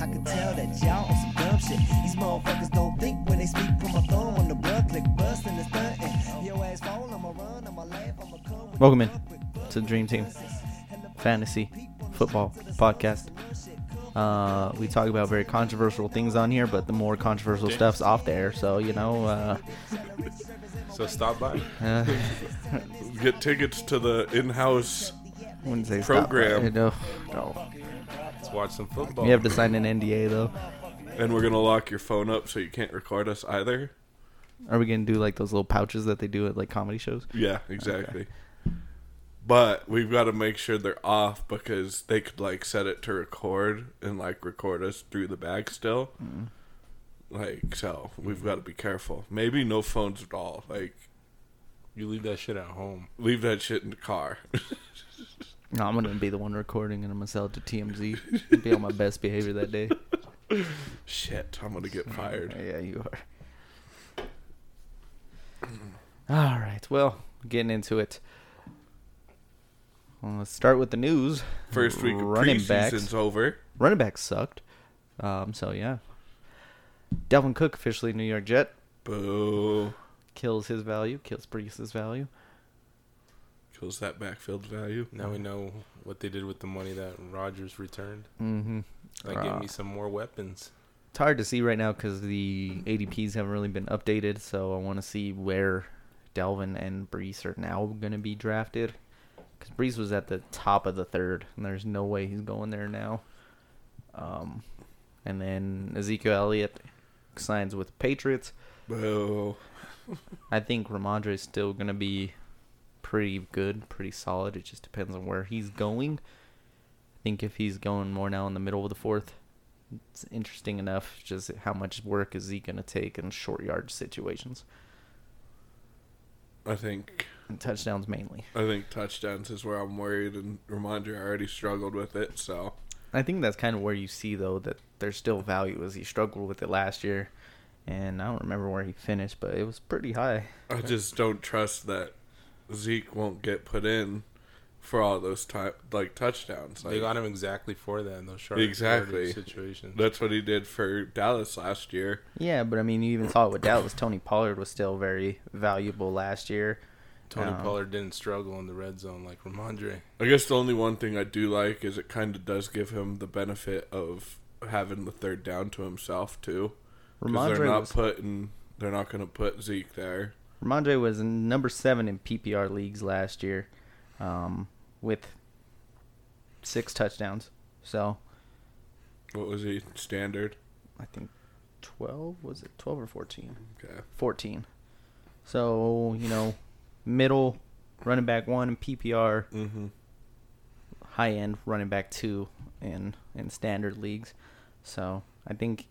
I can tell that y'all on some dumb shit. These motherfuckers don't think when they speak. Put my thumb on the blood, click bust and it's stunting. Your ass fall, I'ma run, I'ma laugh, I'ma come. Welcome in to the Dream Team Fantasy Football Podcast. Uh, we talk about very controversial things on here, but the more controversial stuff's off there. So you know, uh, So stop by. uh, Get tickets to the in-house. wouldn't stop. Program. Uh, No, no. Let's watch some football. You have to sign an NDA though. And we're gonna lock your phone up so you can't record us either. Are we gonna do like those little pouches that they do at like comedy shows? Yeah, exactly. But we've got to make sure they're off because they could like set it to record and like record us through the bag still. Mm-hmm. Like so, we've got to be careful. Maybe no phones at all. Like You leave that shit at home. leave that shit in the car. No, I'm gonna be the one recording, and I'm gonna sell it to TMZ. be on my best behavior that day. shit, I'm gonna get fired. Yeah, you are. All right. Well, getting into it. Well, let's start with the news. First week of running preseason's backs. over. Running back sucked. Um. So yeah. Dalvin Cook officially New York Jet Boo. kills his value, kills Breece' value. Kills that backfield value. Now we know what they did with the money that Rodgers returned. Mm-hmm. Like, give Uh, me some more weapons. It's hard to see right now because the ADPs haven't really been updated. So I want to see where Dalvin and Breece are now going to be drafted. Because Breece was at the top of the third, and there's no way he's going there now. Um, and then Ezekiel Elliott signs with Patriots. Boo. I think Rhamondre is still going to be pretty good, pretty solid. It just depends on where he's going. I think if he's going more now in the middle of the fourth, it's interesting enough. Just how much work is he going to take in short yard situations I think and touchdowns mainly. I think touchdowns is where I'm worried, and Rhamondre already struggled with it. So I think that's kind of where you see though that there's still value as he struggled with it last year, and I don't remember where he finished, but it was pretty high. I just don't trust that Zeke won't get put in for all those time like touchdowns. Like, They got him exactly for that in those short Exactly. yardage situations. That's what he did for Dallas last year. Yeah, but I mean, you even saw it with Dallas. Tony Pollard was still very valuable last year. Tony Um, Pollard didn't struggle in the red zone like Rhamondre. I guess the only one thing I do like is it kind of does give him the benefit of having the third down to himself too. Because Rhamondre they're not was, putting, they're not going to put Zeke there. Rhamondre was number seven in PPR leagues last year, um, with six touchdowns. So What was he standard? I think twelve was it twelve or fourteen? Okay. 14. So, you know, middle running back one in PPR, Mm-hmm. high end running back two in in standard leagues. So, I think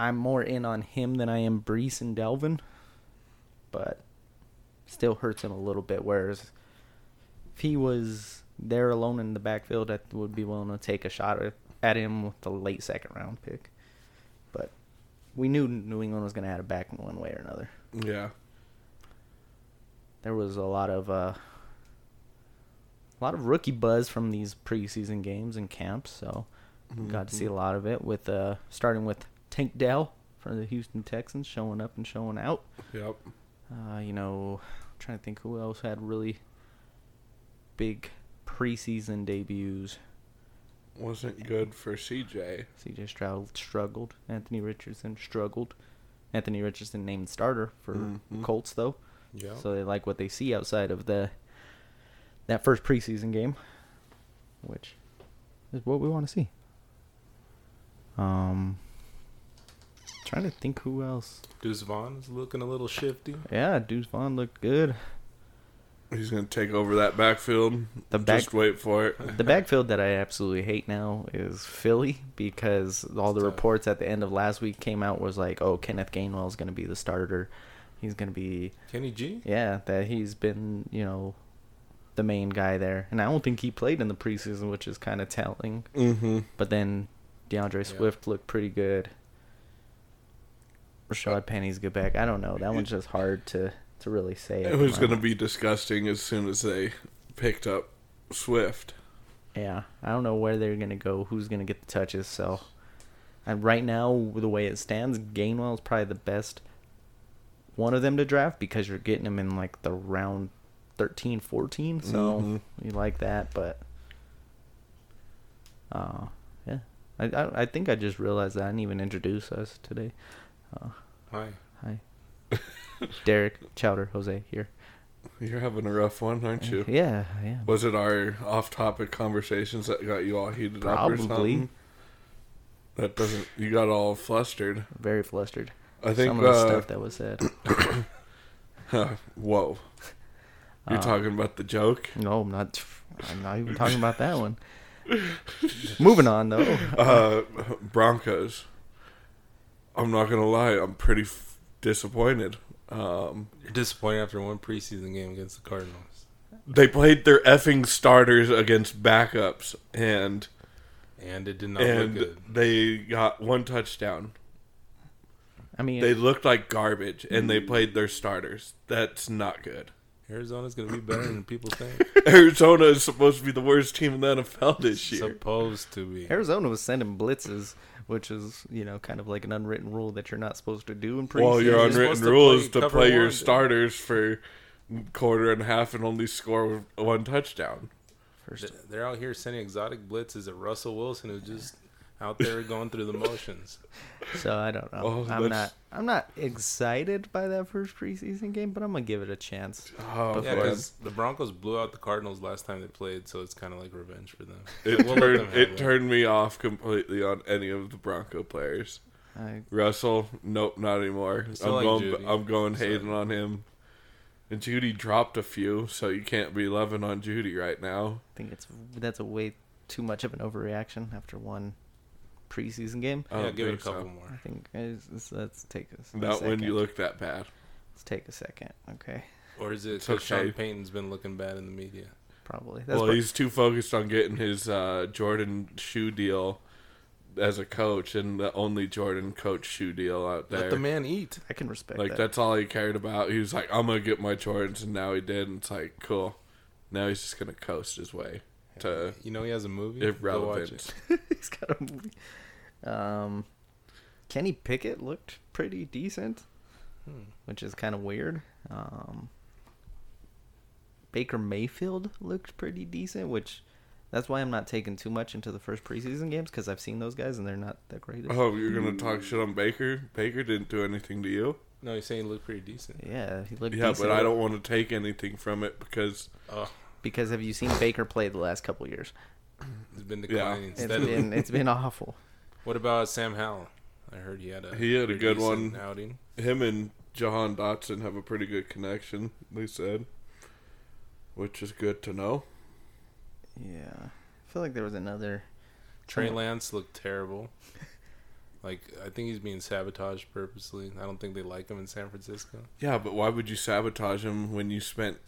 I'm more in on him than I am Breece and Dalvin, but still hurts him a little bit. Whereas if he was there alone in the backfield, I would be willing to take a shot at, him with the late second round pick. But we knew New England was going to add a back in one way or another. Yeah. There was a lot of uh, a lot of rookie buzz from these preseason games and camps, so we got to see a lot of it. With uh, starting with Tank Dell from the Houston Texans showing up and showing out. Yep. Uh, you know, I'm trying to think who else had really big preseason debuts. Wasn't good for CJ. CJ Stroud struggled. Anthony Richardson struggled. Anthony Richardson named starter for Mhm. Colts though. Yeah. So they like what they see outside of the that first preseason game, which is what we want to see. Um, trying to think who else. Deuce Vaughn is looking a little shifty. Yeah, Deuce Vaughn looked good. He's going to take over that backfield. The back- Just wait for it. The backfield that I absolutely hate now is Philly because all the tough. reports at the end of last week came out was like, oh, Kenneth Gainwell is going to be the starter. He's going to be Kenny G? Yeah, that he's been, you know, the main guy there. And I don't think he played in the preseason, which is kind of telling. Mm-hmm. But then D'Andre Yeah. Swift looked pretty good. Rashaad Penny's good back. I don't know. That one's just hard to, to really say. at It was going to be disgusting as soon as they picked up Swift. Yeah, I don't know where they're gonna go. Who's gonna get the touches? So And right now, the way it stands, Gainwell is probably the best one of them to draft because you're getting him in like the round 13, 14. So Mhm. you like that, but uh, yeah. I, I I think I just realized that I didn't even introduce us today. Uh, Hi. hi, Derek Chowder Jose here. You're having a rough one, aren't you? Yeah, yeah. Was it our off-topic conversations that got you all heated up or Probably. something? That doesn't. You got all flustered. Very flustered. I think. Some of the uh, stuff that was said. whoa. You're Uh, talking about the joke. No, I'm not. I'm not even talking about that one. Moving on though. Uh, Broncos. I'm not gonna lie. I'm pretty f- disappointed. Um, You're disappointed after one preseason game against the Cardinals. they played their effing starters against backups, and And it did not and look good. they got one touchdown. I mean, They looked like garbage, and they played their starters. That's not good. Arizona's going to be better than people think. Arizona is supposed to be the worst team in the NFL this year. Supposed to be. Arizona was sending blitzes, which is you know kind of like an unwritten rule that you're not supposed to do in preseason. Well, your unwritten supposed to rule play is to play your one. starters for quarter and a half and only score one touchdown. First, They're out here sending exotic blitzes at Russell Wilson, who just out there going through the motions. so I don't know. Well, I'm not. I'm not excited by that first preseason game, but I'm gonna give it a chance. Oh, Yeah, because the Broncos blew out the Cardinals last time they played, so it's kind of like revenge for them. it We'll turned them have it that. turned me off completely on any of the Bronco players. I, Russell, nope, not anymore. I'm like going. Jeudy. I'm going hating on him. And Jeudy dropped a few, so you can't be loving on Jeudy right now. I think it's that's a way too much of an overreaction after one preseason game. I yeah, give it a think so. couple I think it's, it's- let's take a, a Not when you look that bad. Let's take a second. Okay, Or is it It's because okay. Sean Payton's been looking bad in the media? probably. That's well, prob- he's too focused on getting his uh, Jordan shoe deal as a coach, and the only Jordan coach shoe deal out there. Let the man eat. I can respect like that. that's all he cared about. He was like, "I'm gonna get my Jordans," and now he did. And it's like, cool. Now he's just gonna coast his way to You know he has a movie. Go watch irrelevance. it. he's got a movie. Um, Kenny Pickett looked pretty decent, Hmm. which is kind of weird. Um, Baker Mayfield looked pretty decent, which that's why I'm not taking too much into the first preseason games because I've seen those guys and they're not that great. Oh, you're gonna talk shit on Baker? Baker didn't do anything to you. No, he's saying he looked pretty decent. Yeah, he looked Yeah, decent. Yeah, but I don't want to take anything from it because Oh, because have you seen Baker play the last couple years? he's been Yeah. declining It's steadily. been it's been awful. What about Sam Howell? I heard he had a He had a good one. outing. him and Jahan Dotson have a pretty good connection. They said, which is good to know. Yeah, I feel like there was another. Trey oh. Lance looked terrible. Like I think he's being sabotaged purposely. I don't think they like him in San Francisco. Yeah, but why would you sabotage him when you spent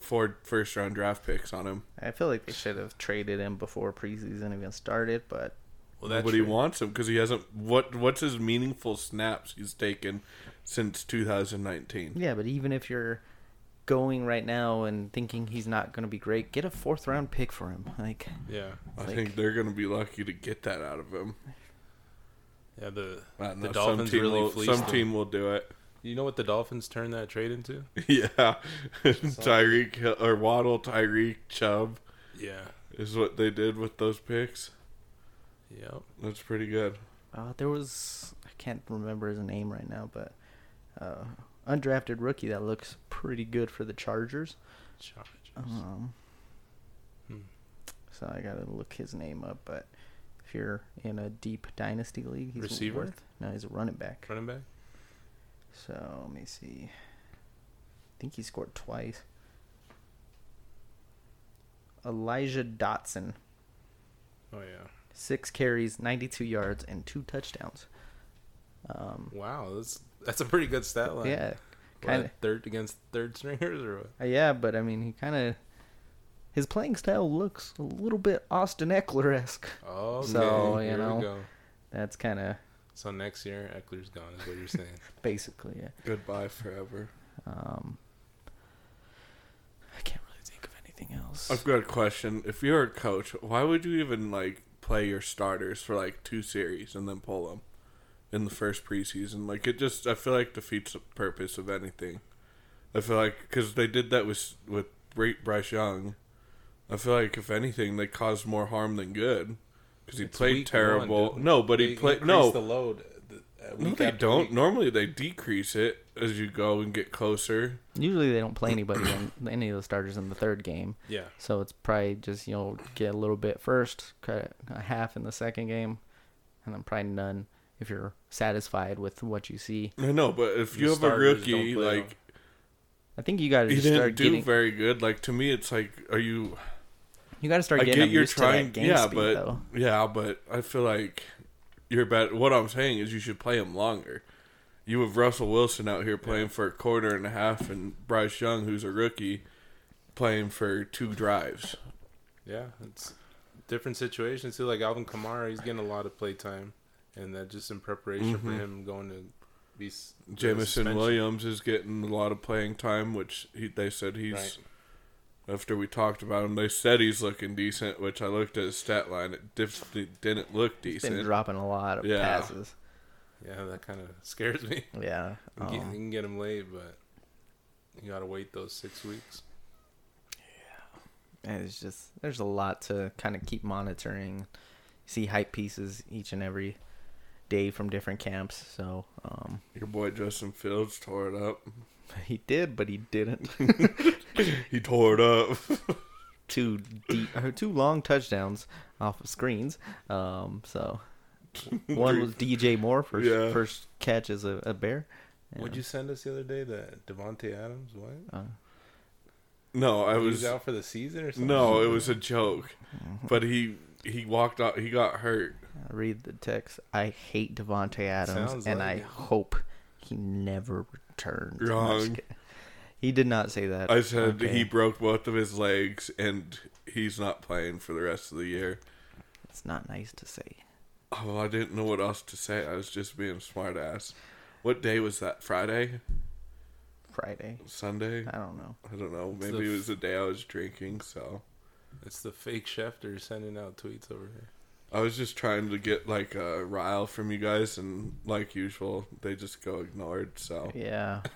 four first round draft picks on him? I feel like they should have traded him before preseason even started, but Well, that's Nobody true. wants him because he hasn't. What What's his meaningful snaps he's taken since 2019? yeah, but even if you're going right now and thinking he's not going to be great, get a fourth round pick for him. Like, Yeah, I like- think they're gonna be lucky to get that out of him. yeah. The I don't The Dolphins some team really will, some him. team will do it. you know what the Dolphins turned that trade into? yeah, Tyreek or Waddle, Tyreek Chubb Yeah. is what they did with those picks. Yep. That's pretty good. uh, there was I can't remember his name right now, but uh, undrafted rookie that looks pretty good for the Chargers. Chargers. Um, Hmm. so I gotta look his name up. But if you're in a deep dynasty league, he's Receiver? worth. No, he's a running back. Running back. So let me see. I think he scored twice. Elijah Dotson, Oh yeah. Six carries, 92 yards, and two touchdowns. Um, Wow, that's that's a pretty good stat line. yeah, kind of. third against third stringers or what? Uh, yeah, but I mean, he kind of his playing style looks a little bit Austin Ekeler esque. Oh, okay. So, you Here know. That's kind of So next year, Ekeler's gone, is what you're saying. basically it. Goodbye forever. Um, I can't really think of anything else. I've got a question. If you're a coach, why would you even like play your starters for like two series and then pull them in the first preseason. Like it just, I feel like defeats the purpose of anything. I feel like because they did that with with Bry- Bryce Young. I feel like if anything, they caused more harm than good because he It's played terrible. one, no, but he They played no. the load. Th- uh, No, they don't. week. Normally, they decrease it as you go and get closer. Usually they don't play anybody in any of the starters in the third game. Yeah, So it's probably just you know get a little bit first, cut a half in the second game, and then probably none if you're satisfied with what you see. I know, but if The you have a rookie, don't like I think you got to he just didn't start do getting. very good. Like to me, it's like, are you? You got to start I getting get them you're used trying, game yeah, speed but though. yeah, but I feel like you're better. What I'm saying is, you should play him longer. You have Russell Wilson out here playing for a quarter and a half, and Bryce Young, who's a rookie, playing for two drives. yeah, it's different situations too. Like Alvin Kamara, he's getting a lot of play time, and that just in preparation for Mhm. him going to be Jameson. Williams is getting a lot of playing time, which he, they said he's. Right. After we talked about him, they said he's looking decent. Which I looked at his stat line; it dif- it didn't look He's been dropping a lot of Yeah. passes. Yeah, that kind of scares me. Yeah. You, get, you um, can get him late, but you gotta wait those six weeks. Yeah. And it's just there's a lot to kind of keep monitoring. See hype pieces each and every day from different camps. So um, Your boy Justin Fields tore it up. he did, but he didn't. He tore it up. two deep, uh, two long touchdowns off of screens. Um, so one was DJ Moore first Yeah. first catch as a, a bear. What'd you send us the other day? That Davante Adams? What? Uh, no, I He was out for the season or something? no, it was a joke. But he he walked out. He got hurt. I read the text. I hate Davante Adams, Sounds and like I it. hope he never returns. I'm Wrong. He did not say that. I said Okay. he broke both of his legs and he's not playing for the rest of the year. It's not nice to say. Oh, I didn't know what else to say. I was just being a smart ass. What day was that? Friday? Friday. Sunday? I don't know. I don't know. It's Maybe the it was the day I was drinking, so It's the fake Schefter sending out tweets over here. I was just trying to get like a rile from you guys and like usual, they just go ignored, so Yeah.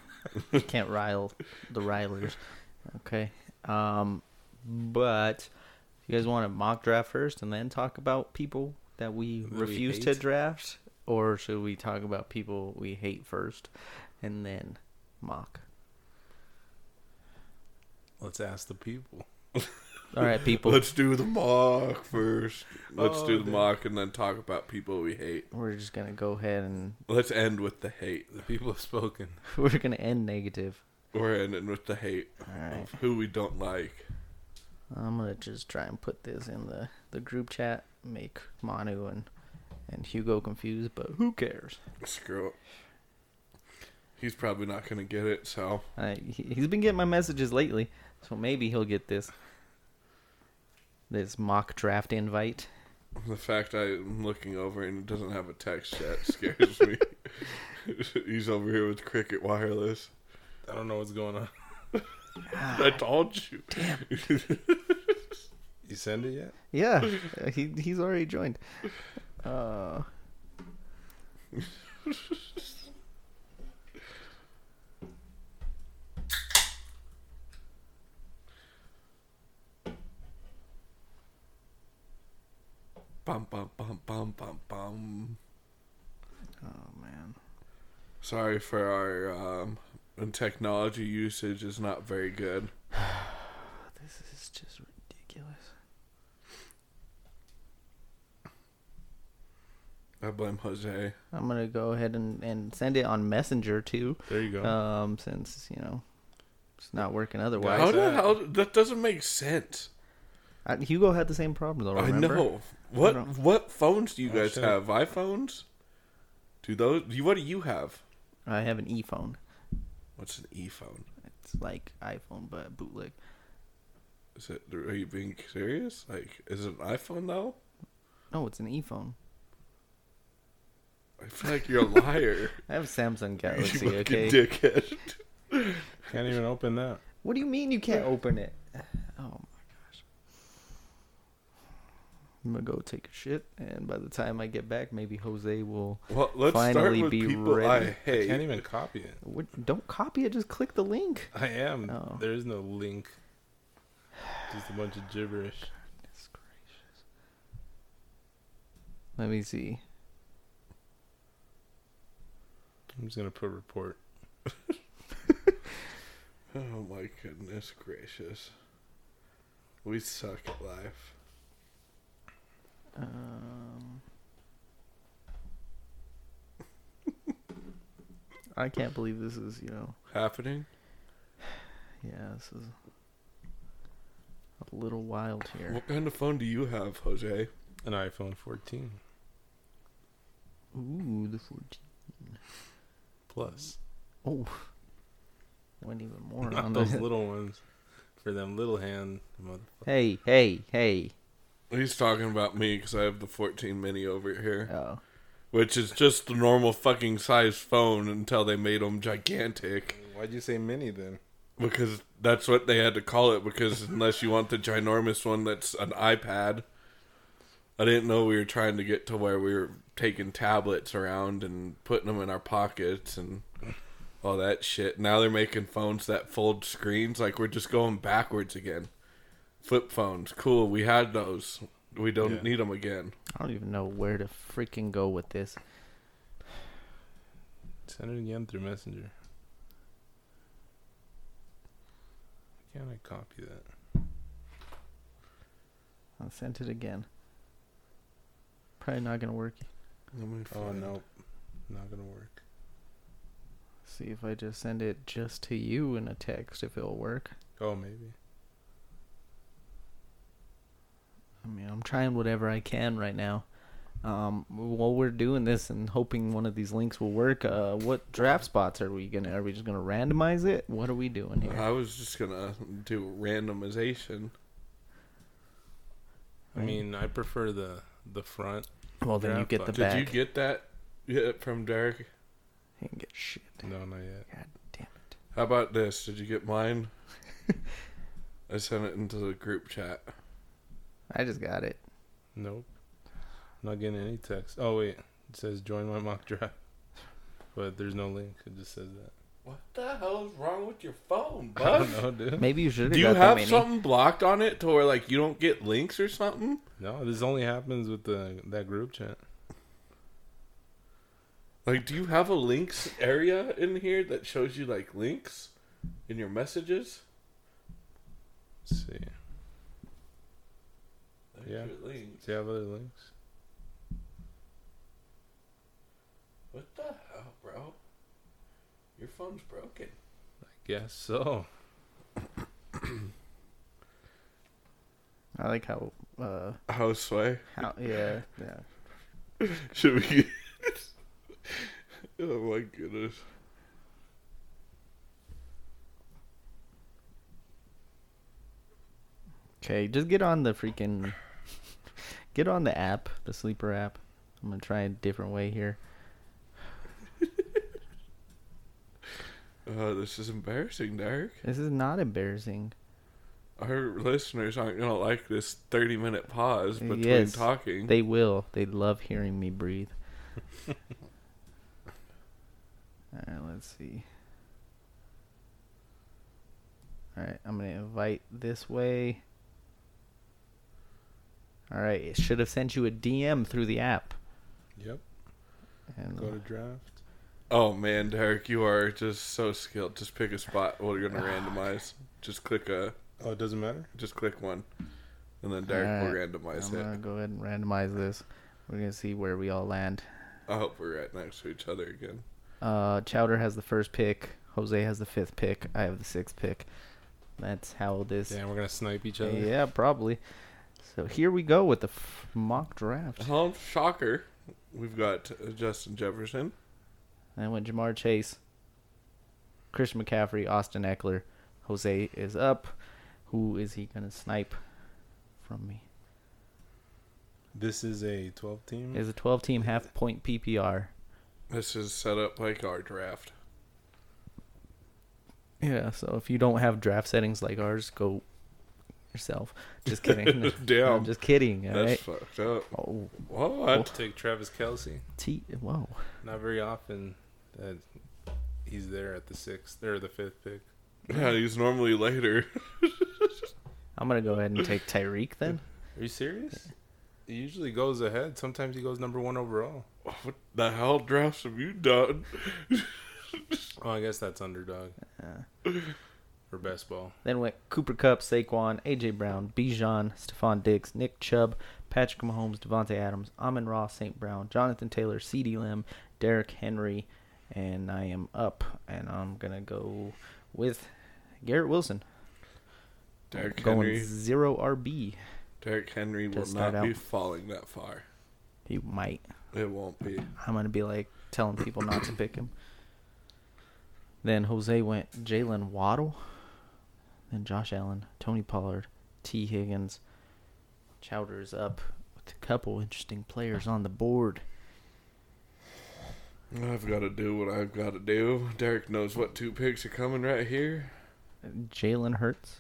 You Can't rile the rilers. Okay. Um, but you guys want to mock draft first and then talk about people that we That we refuse to draft, or should we talk about people we hate first and then mock? Let's ask the people. All right, people. Let's do the mock first. Let's Oh, do the dude. mock and then talk about people we hate. We're just gonna go ahead and Let's end with the hate. The people have spoken. we're gonna end negative. We're ending with the hate All right. of who we don't like. I'm gonna just try and put this in the the group chat, make Manu and and Hugo confused, but who cares? Screw it. He's probably not gonna get it, so Uh, he, he's been getting my messages lately, so maybe he'll get this this mock draft invite. the fact I'm looking over and it doesn't have a text yet scares me. He's over here with Cricket Wireless. I don't know what's going on. I told you. Damn. You send it yet? Yeah, he he's already joined. Uh, Bum bum bum bum bum bum. oh man. Sorry for our um, technology usage is not very good. This is just ridiculous. I blame Jose. I'm gonna go ahead and, and send it on Messenger too. There you go. Um, since you know it's not working otherwise. How is the hell that doesn't make sense? Uh, Hugo had the same problem though. Remember? I know. What don't- what phones do you Oh, guys shit. have? iPhones? Do those? You what do you have? I have an e phone. What's an e phone? It's like iPhone but bootleg. Is it? Are you being serious? Like, is it an iPhone though? No, it's an e phone. I feel like you're a liar. I have a Samsung Galaxy. fucking Okay. dickhead. Can't even open that. What do you mean you can't open it? Oh my gosh. I'm gonna go take a shit, and by the time I get back, maybe Jose will. Well, let's Finally start with be people ready. I I can't even copy it. What, don't copy it. Just click the link. I am. Oh. There is no link. Just a bunch of gibberish. Goodness gracious. Let me see. I'm just gonna put report. Oh my goodness gracious. We suck at life. Um, I can't believe this is, you know, Happening? yeah, this is a little wild here. What kind of phone do you have, Jose? An iPhone 14 Ooh, the 14. Plus. Oh, went even more Not on those little ones. For them little hand. Hey, hey, hey. He's talking about me because I have the 14 mini over here, Oh, which is just the normal fucking size phone until they made them gigantic. Why'd you say mini then? Because that's what they had to call it. Because unless you want the ginormous one, that's an iPad. I didn't know we were trying to get to where we were taking tablets around and putting them in our pockets and all that shit. Now they're making phones that fold screens. Like we're just going backwards again. Flip phones, cool. We had those. We don't Yeah. need them again. I don't even know where to freaking go with this. Send it again through Messenger. Can't I copy that? I sent it again. Probably not gonna work. Let me Oh find- no, not gonna work. See if I just send it just to you in a text, if it'll work. Oh maybe. I mean, I'm trying whatever I can right now. Um, while we're doing this and hoping one of these links will work, uh, what draft spots are we gonna? Are we just gonna randomize it? What are we doing here? I was just gonna do randomization. I mean, I prefer the the front. well, then you get the. Did back. you get that yet from Derek? He can get shit. No, not yet. God damn it. How about this? Did you get mine? I sent it into the group chat. I just got it. Nope. Not getting any text. Oh wait, it says join my mock draft, but there's no link. It just says that. What the hell is wrong with your phone, I bud? don't know, dude. Maybe you should have Do you got have mini. something blocked on it to where like you don't get links or something? No, this only happens with the that group chat. Like, do you have a links area in here that shows you like links in your messages? Let's see. There's Yeah. links. Do you have other links? What the hell, bro? Your phone's broken. I guess so. I like how. Uh, Houseway. how yeah, yeah. Should we? oh my goodness. Okay, just get on the freaking. Get on the app, the sleeper app. I'm gonna try a different way here. Uh, this is embarrassing, Derek. This is not embarrassing. Our listeners aren't gonna like this thirty-minute pause between Yes, talking. They will. They love hearing me breathe. Alright, let's see. Alright, I'm gonna invite this way. Alright, it should have sent you a DM through the app. Yep. And Go to draft. Oh man, Derek, you are just so skilled. Just pick a spot. We're gonna randomize. Just click a. Oh, it doesn't matter. Just click one, and then Derek will Alright, randomize I'm gonna it. go ahead and randomize this. We're gonna see where we all land. I hope we're right next to each other again. Uh, Chowder has the first pick. Jose has the fifth pick. I have the sixth pick. That's how this. Yeah, we're gonna snipe each other. Yeah, probably. So here we go with the f- mock draft. Oh, shocker! We've got uh, Justin Jefferson. I went Ja'Marr Chase, Christian McCaffrey, Austin Ekeler. Jose is up. Who is he gonna snipe from me? This is a 12 team. Is a 12-team half-point PPR. This is set up like our draft. Yeah. So if you don't have draft settings like ours, go yourself. Just kidding. Damn. I'm just kidding. All That's right. fucked up. Oh, What? Take Travis Kelce. T. Whoa. Not very often that he's there at the sixth or the fifth pick. Yeah, he's normally later. I'm gonna go ahead and take Tyreek then. Are you serious? He usually goes ahead. Sometimes he goes number one overall. What the hell drafts have you done? Oh, I guess that's underdog Uh, for best ball. then went Cooper Kupp, Saquon, AJ Brown, Bijan, Stefon Diggs, Nick Chubb, Patrick Mahomes, Davante Adams, Amon Ross, St. Brown, Jonathan Taylor, CeeDee Lamb, Derrick Henry, and I am up, and I'm gonna go with Garrett Wilson. Derrick going Henry. zero RB. Derrick Henry will start not be out. falling that far. He might. It won't be. I'm gonna be like telling people not to pick him. Then Jose went Jalen Waddle, then Josh Allen, Tony Pollard, Tee Higgins. Chowder's up with a couple interesting players on the board. I've got to do what I've got to do. Derek knows what two picks are coming right here, Jalen Hurts,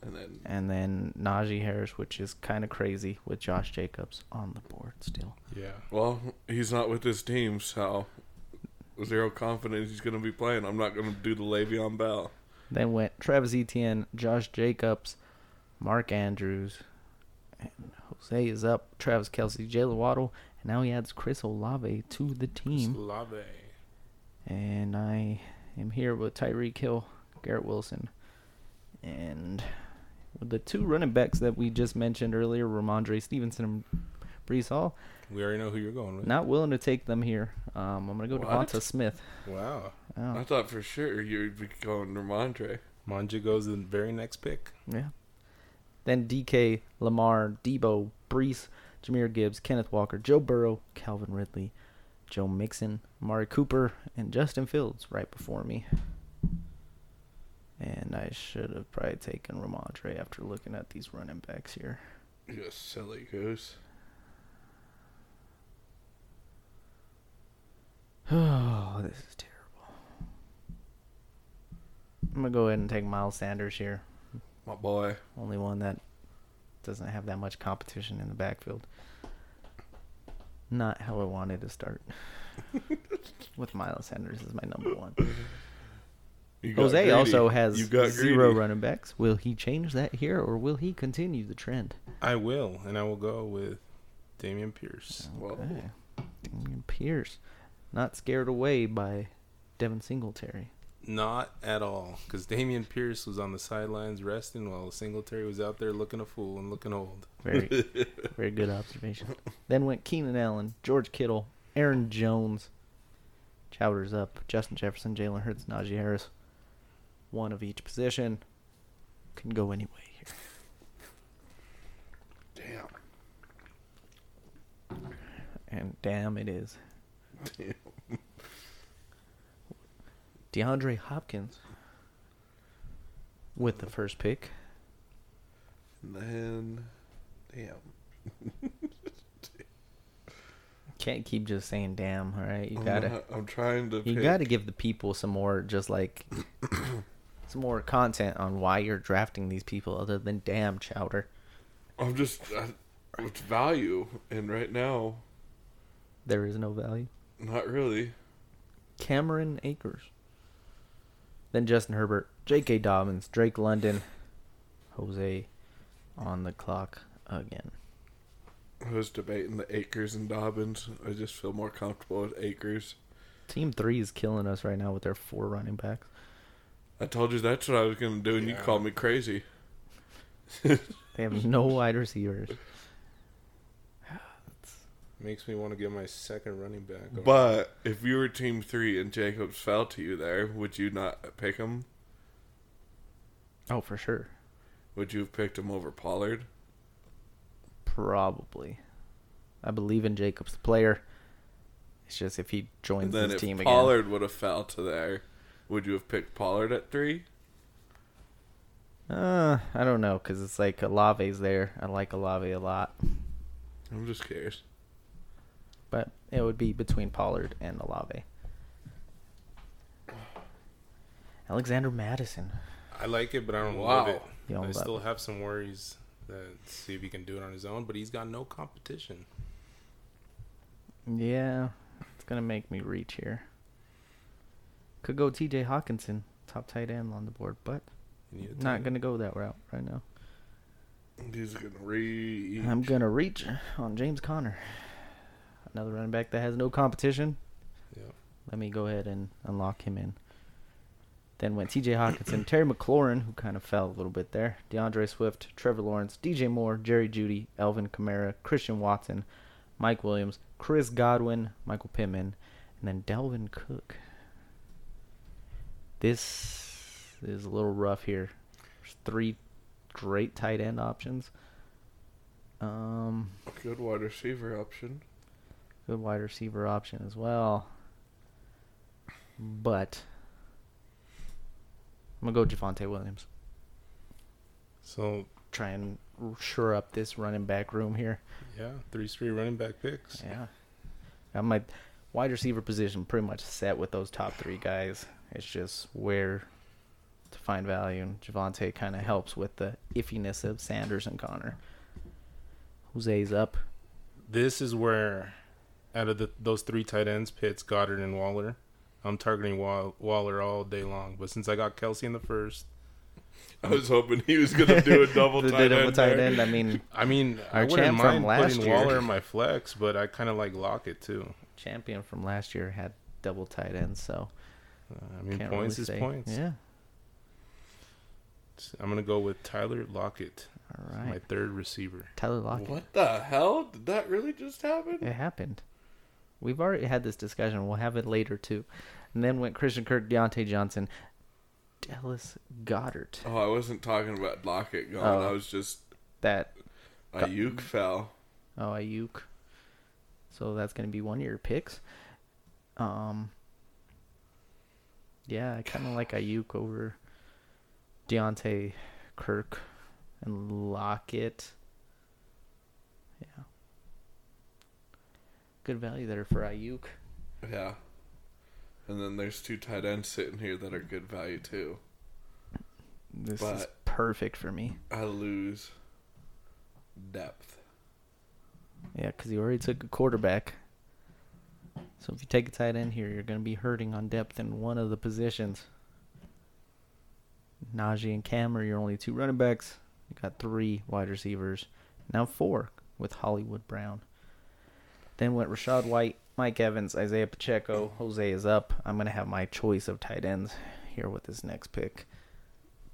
and then and then Najee Harris, which is kind of crazy with Josh Jacobs on the board still. Yeah. well, he's not with his team, so zero confidence he's going to be playing. I'm not going to do the Le'Veon Bell. Then went Travis Etienne, Josh Jacobs, Mark Andrews, and Jose is up. Travis Kelce, Jalen Waddle, and now he adds Chris Olave to the team. Slave. And I am here with Tyreek Hill, Garrett Wilson, and the two running backs that we just mentioned earlier, Rhamondre Stevenson and Breece Hall. We already know who you're going with. Not willing to take them here. Um, I'm gonna go What? Devonta Smith. Wow. Oh, I thought for sure you'd be going Rhamondre. Manja goes the very next pick. Yeah. Then DK, Lamar, Deebo, Brees, Jahmyr Gibbs, Kenneth Walker, Joe Burrow, Calvin Ridley, Joe Mixon, Amari Cooper, and Justin Fields right before me. And I should have probably taken Rhamondre after looking at these running backs here. You silly goose. Oh, this is terrible. I'm going to go ahead and take Miles Sanders here. My boy. Only one that doesn't have that much competition in the backfield. Not how I wanted to start. With Miles Sanders as my number one. You got Jose greedy. also has You got zero greedy. running backs. Will he change that here or will he continue the trend? I will, and I will go with Dameon Pierce. Whoa. Okay. Dameon Pierce. Not scared away by Devin Singletary. Not at all, because Dameon Pierce was on the sidelines resting while Singletary was out there looking a fool and looking old. Very, very good observation. Then went Keenan Allen, George Kittle, Aaron Jones. Chowder's up. Justin Jefferson, Jalen Hurts, Najee Harris. One of each position. Can go any way here. Damn. And damn, it is. Damn. DeAndre Hopkins with the first pick. And then, damn. Can't keep just saying damn, all right? You I'm gotta not- I'm trying to. you pick. gotta give the people some more just like some more content on why you're drafting these people other than damn chowder. I'm just. I, it's value, and right now, There is no value. Not really. Cameron Akers. Then Justin Herbert, J.K. Dobbins, Drake London, Jose on the clock again. I was debating the Akers and Dobbins. I just feel more comfortable with Akers. Team three is killing us right now with their four running backs. I told you that's what I was going to do, and you called me crazy. They have no wide receivers. Makes me want to get my second running back. But if you were Team Three and Jacobs fell to you there, would you not pick him? Oh, for sure. Would you have picked him over Pollard? Probably. I believe in Jacobs, the player. It's just if he And joins then this if team again. Pollard would have fell to there, would you have picked Pollard at three? Uh, I don't know, because it's like Olave's there. I like Olave a lot. I'm just curious. But it would be between Pollard and Olave. Alexander Mattison. I like it, but I don't Wow. love it. You know, I but- still have some worries that see if he can do it on his own, but he's got no competition. yeah, it's gonna make me reach here. Could go T.J. Hockenson, top tight end on the board, but You need a tight not gonna go that route right now. He's gonna reach. I'm gonna reach on James Conner, another running back that has no competition. Yep. Let me go ahead and unlock him in. Then went T.J. Hockenson, Terry McLaurin, who kind of fell a little bit there, D'Andre Swift, Trevor Lawrence, DJ Moore, Jerry Jeudy, Elvin Kamara, Christian Watson, Mike Williams, Chris Godwin, Michael Pittman, and then Dalvin Cook. This is a little rough here. There's three great tight end options. Um, Good wide receiver option. Good wide receiver option as well. But I'm gonna go Javonte Williams. So Try and shore up this running back room here. yeah, three straight running back picks. Yeah, got my wide receiver position pretty much set with those top three guys. It's just where to find value, and Javante kind of helps with the iffiness of Sanders and Conner. Jose's up. This is where, out of the, those three tight ends, Pitts, Goedert, and Waller, I'm targeting Wall, Waller all day long. But since I got Kelce in the first, I was hoping he was gonna do a double tight double end. tight there. end. I mean, I mean, I Our wouldn't champ from mind last putting year. Waller in my flex, but I kind of like Lockett too. champion from last year had double tight ends, so Uh, I mean, can't points really is say. points. Yeah. I'm gonna go with Tyler Lockett, All my third receiver. Tyler Lockett. What the hell? Did that really just happen? It happened. We've already had this discussion. We'll have it later too. And then went Christian Kirk, Diontae Johnson, Dallas Goedert. Oh, I wasn't talking about Lockett going. Oh. I was just That Got- Aiyuk fell. oh Aiyuk. So that's gonna be one of your picks. Um. Yeah, I kind of like Aiyuk over Diontae, Kirk, and Lockett. Good value there for Aiyuk. Yeah. And then there's two tight ends sitting here that are good value too. This is But- perfect for me. I lose depth. Yeah, because you already took a quarterback. So if you take a tight end here, you're going to be hurting on depth in one of the positions. Najee and Cam are your only two running backs. You got three wide receivers. Now four with Hollywood Brown. Then went Rachaad White, Mike Evans, Isaiah Pacheco. Jose is up. I'm going to have my choice of tight ends here with this next pick.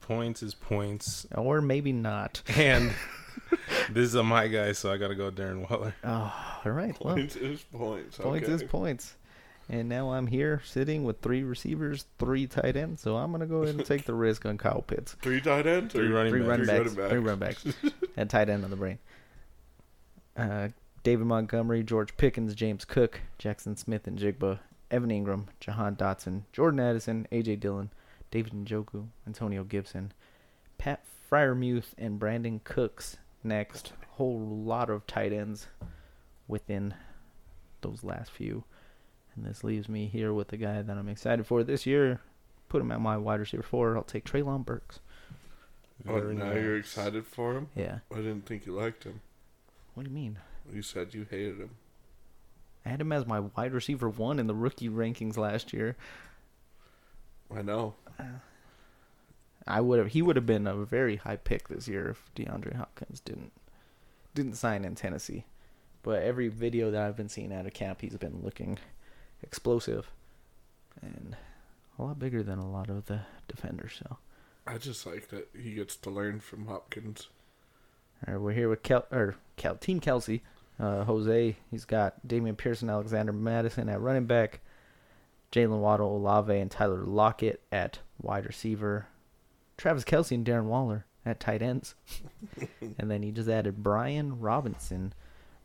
Points is points, Or maybe not. and this is a my guy, so I gotta go Darren Waller. Oh, all right. Well, Points is points. Points is points. And now I'm here sitting with three receivers, three tight ends. So I'm gonna go ahead and take the risk on Kyle Pitts. Three tight ends. Three or running Three backs. running Three backs, running three run backs, and tight end on the brain. Uh, David Montgomery, George Pickens, James Cook, Jaxon Smith-Njigba, Evan Engram, Jahan Dotson, Jordan Addison, AJ Dillon, David Njoku, Antonio Gibson, Pat Freiermuth, and Brandin Cooks next. Whole lot of tight ends within those last few. And this leaves me here with the guy that I'm excited for this year. Put him at my wide receiver four. I'll take Treylon Burks. Oh, Very now nice. you're excited for him. Yeah. I didn't think you liked him. What do you mean? You said you hated him. I had him as my wide receiver one in the rookie rankings last year. I know. Uh, I would have he would have been a very high pick this year if DeAndre Hopkins didn't didn't sign in Tennessee. But every video that I've been seeing out of camp, he's been looking explosive and a lot bigger than a lot of the defenders. So, I just like that he gets to learn from Hopkins. all right, we're here with Kel or Kel Team Kelce, uh, Jose. He's got Damian Pearson, Alexander Mattison at running back, Jalen Waddle, Olave, and Tyler Lockett at wide receiver, Travis Kelce and Darren Waller at tight ends, and then he just added Brian Robinson,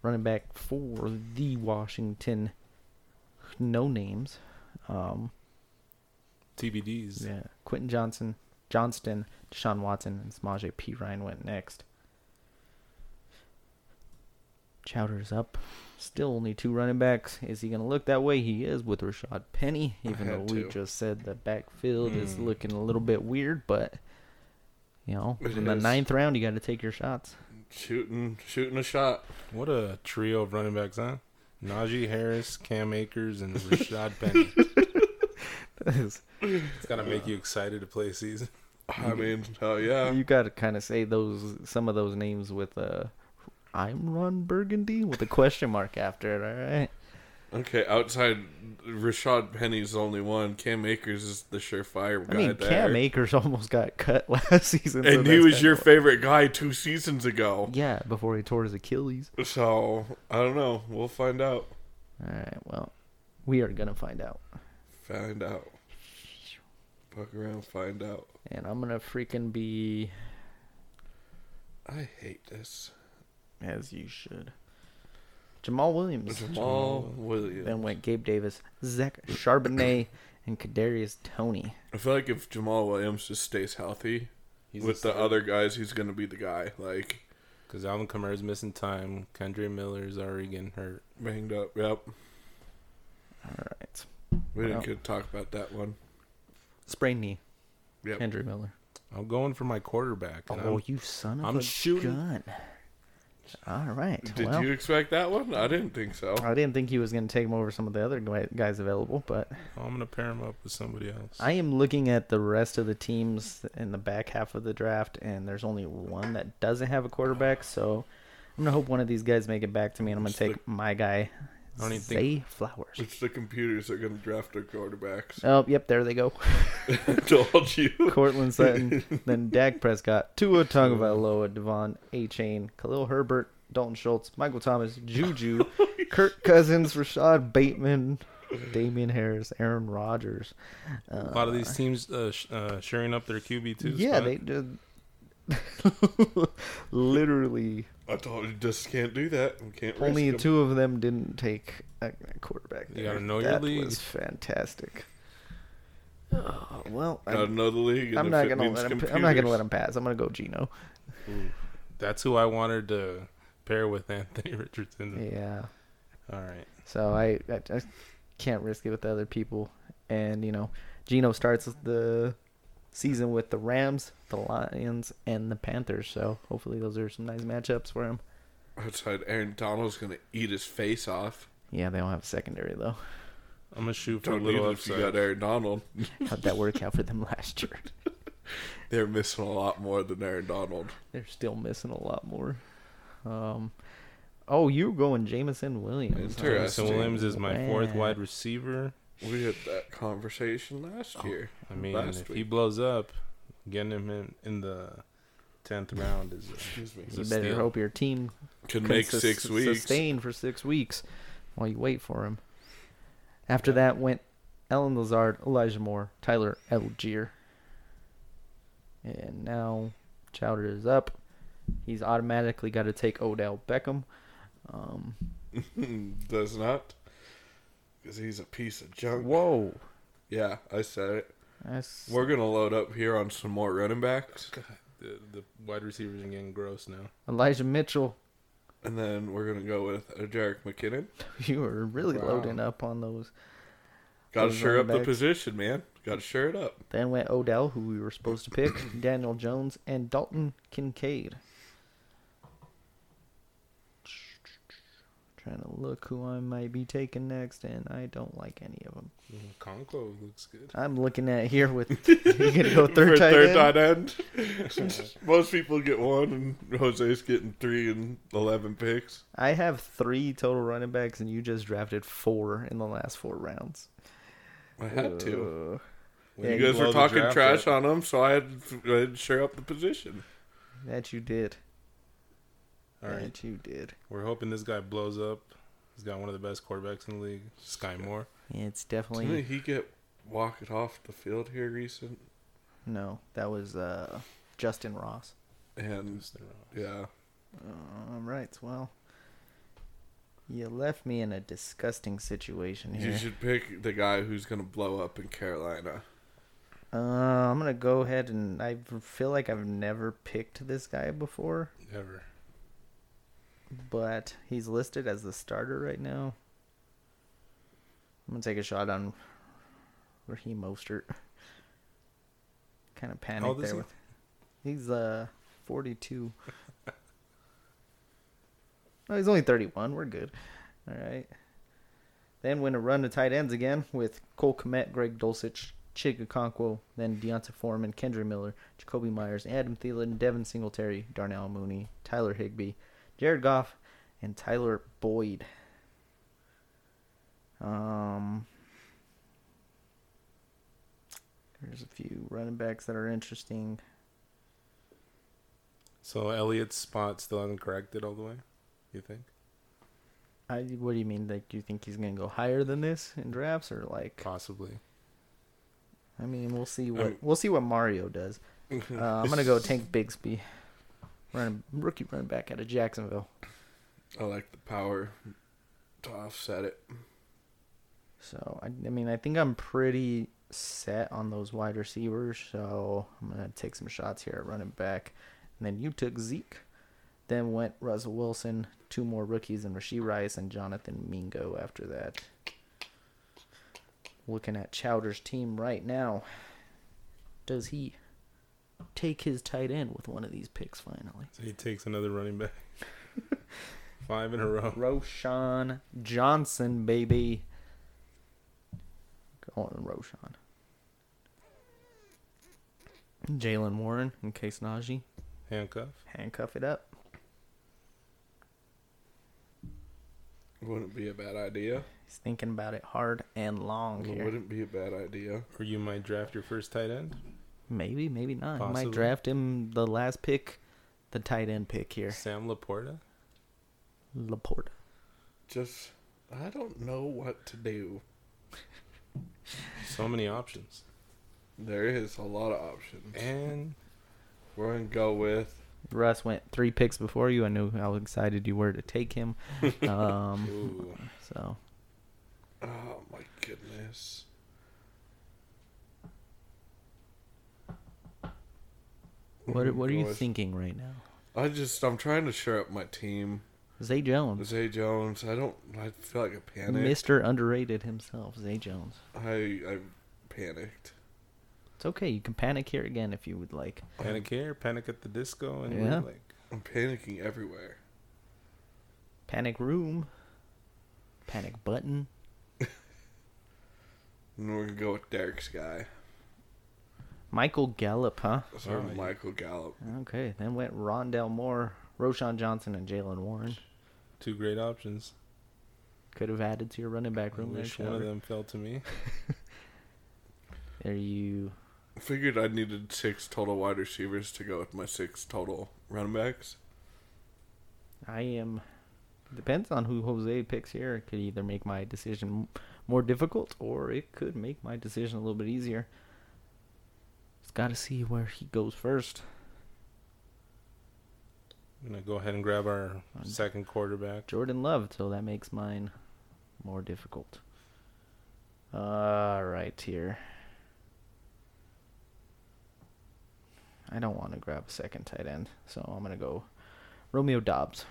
running back for the Washington no names. Um, TBDs. yeah, Quentin Johnson, Johnston, Deshaun Watson, and Samaje Perine went next. Chowder's up. Still only two running backs. Is he going to look that way? He is with Rashaad Penny, even had though we to. just said the backfield is Hmm. looking a little bit weird, but You know, It in the is. ninth round, you got to take your shots. Shooting, shooting a shot. What a trio of running backs, huh? Najee Harris, Cam Akers, and Rashaad Penny. It's got to make you excited to play season. I mean, hell yeah. You got to kind of say those some of those names with uh, I'm Ron Burgundy with a question mark after it. All right. Okay, outside Rashaad Penny's the only one. Cam Akers is the surefire I mean, there. Cam Akers almost got cut last season, so and he was your favorite guy two seasons ago. Yeah, before he tore his Achilles. So I don't know. We'll find out. All right. Well, we are gonna find out, Find out. Fuck around, find out. and I'm gonna freaking be I hate this. As you should. Jamaal Williams. Jamaal Williams. Then went Gabe Davis, Zach Charbonnet, and Kadarius Toney. I feel like if Jamaal Williams just stays healthy He's with the other guys, he's gonna be the guy. Like Because Alvin Kamara's missing time. Kendre Miller's already getting hurt. banged up. Yep. All right. We didn't Well. get to talk about that one. Sprained knee. Yep. Henry Miller. I'm going for my quarterback. Oh, I'm- you son of I'm a shooting. gun. All right. Did well, you expect that one? I didn't think so. I didn't think he was going to take him over some of the other guys available, but I'm going to pair him up with somebody else. I am looking at the rest of the teams in the back half of the draft, and there's only one that doesn't have a quarterback. So I'm gonna hope one of these guys make it back to me, and I'm gonna It's take my guy, I don't even Zay think- Flowers. It's the computers that are gonna draft their quarterbacks. Oh, yep, there they go. Told you. Courtland Sutton, then Dak Prescott, Tua Tagovailoa, Devon A. Chain, Khalil Herbert, Dalton Schultz, Michael Thomas, Juju, Kirk Cousins, Rashod Bateman, Damien Harris, Aaron Rodgers. Uh, A lot of these teams uh, sh- uh, shoring up their QB too. yeah, they did. Literally, I told you just can't do that. We can't. risk only 'em. two of them didn't take a, a quarterback. You gotta know your that league. was fantastic. Oh, well, Gotta I'm, know the league. and I'm if not it gonna means let him. I'm not gonna computers- let him pass. I'm gonna go Geno. That's who I wanted to pair with Anthony Richardson. Yeah. All right. So I, I, I can't risk it with the other people. And, you know, Geno starts the season with the Rams, the Lions, and the Panthers. So hopefully those are some nice matchups for him. Outside, Aaron Donald's gonna eat his face off. Yeah, they don't have a secondary, though. I'm gonna shoot for a Don't need little it if you got Aaron Donald. How'd that work out for them last year? They're missing a lot more than Aaron Donald. They're still missing a lot more. Um, oh, you were going Jameson Williams. Interesting. Jameson Williams is my fourth Man. wide receiver. We had that conversation last year. I mean, Last if week. he blows up, getting him in, in the tenth round is Excuse me. is You a better steal. hope your team Can can make sus- six weeks. sustain for six weeks while you wait for him. After that went Allen Lazard, Elijah Moore, Tyler Allgeier, And now Chowder is up. He's automatically got to take Odell Beckham. Um, Does not. Because he's a piece of junk. whoa. Yeah, I said it. That's, We're gonna load up here on some more running backs, God, the, the wide receivers are getting gross now. Elijah Mitchell. and then we're gonna go with uh, Jerick McKinnon. You were really Wow. loading up on those. Got to Those sure running up the position, man. Got to sure it up. Then went Odell, who we were supposed to pick, Daniel Jones, and Dalton Kincaid. Trying to look who I might be taking next, and I don't like any of them. Mm, looks good. I'm looking at here with you gonna go third For tight third end. tight end. Most people get one, and Jose's getting three and eleven picks. I have three total running backs, and you just drafted four in the last four rounds. I had to. Uh, When Yeah, You guys blow were the talking draft trash on him, so I had, I had to share up the position. that you did. All right, That you did. we're hoping this guy blows up. He's got one of the best quarterbacks in the league, Skyy Moore. It's definitely. Didn't he get walked off the field here recent? no. That was uh, Justyn Ross. And Justyn Ross. yeah, All right. Well, you left me in a disgusting situation here. you should pick the guy who's gonna blow up in Carolina. Uh, I'm gonna go ahead and I feel like I've never picked this guy before, Ever. But he's listed as the starter right now. I'm gonna take a shot on Raheem Mostert. Kind of panicked there he? with He's uh 42. no, he's only 31. We're good. All right. Then went a run to tight ends again with Cole Kmet, Greg Dulcich, Chig Okonkwo, then D'Onta Foreman, Kendre Miller, Jakobi Meyers, Adam Thielen, Devin Singletary, Darnell Mooney, Tyler Higbee, Jared Goff, and Tyler Boyd. Um, there's a few running backs that are interesting. So Elliott's spot still hasn't corrected all the way. You think? I, what do you mean? Like, do you think he's gonna go higher than this in drafts, or like? Possibly. I mean, we'll see what Um, we'll see what Mario does. Uh, I'm gonna go Tank Bigsby, running rookie running back out of Jacksonville. I like the power to offset it. So I, I mean, I think I'm pretty set on those wide receivers. So I'm gonna take some shots here at running back. And then you took Zeke. Then went Russell Wilson, two more rookies, and Rashee Rice and Jonathan Mingo after that. Looking at Chowder's team right now. Does he take his tight end with one of these picks finally? So he takes another running back. Five in a row. Roschon Johnson, baby. Go on, Roschon. Jaylen Warren in case Najee. Handcuff. Handcuff it up. Wouldn't be a bad idea. He's thinking about it hard and long It here. wouldn't be a bad idea. Or you might draft your first tight end. Maybe, maybe not. He Possibly. might draft him the last pick, the tight end pick here. Sam LaPorta. LaPorta. Just, I don't know what to do. So many options. There is a lot of options. And We're gonna go with Russ went three picks before you. I knew how excited you were to take him. Um, so oh my goodness. What mm-hmm. what are you thinking right now? I just I'm trying to shore up my team. Zay Jones, Zay Jones. I don't. I feel like a panic. Mister Underrated himself, Zay Jones. I I panicked. It's okay. You can panic here again if you would like. Panic here, Panic at the Disco, and Yeah. like, I'm panicking everywhere. Panic room. Panic button. And we're gonna go with Derek's guy. Michael Gallup, huh? So Oh, yeah. Michael Gallup. Okay, then went Rondale Moore, Roschon Johnson, and Jaylen Warren. two great options. Could have added to your running back I room. there, wish one of them fell to me. There you. Figured I needed six total wide receivers to go with my six total running backs. I am. Depends on who Jose picks here. It could either make my decision more difficult, or it could make my decision a little bit easier. Just got to see where he goes first. I'm gonna go ahead and grab our second quarterback. Jordan Love, so that makes mine more difficult. All right, here. I don't want to grab a second tight end, so I'm going to go Romeo Doubs.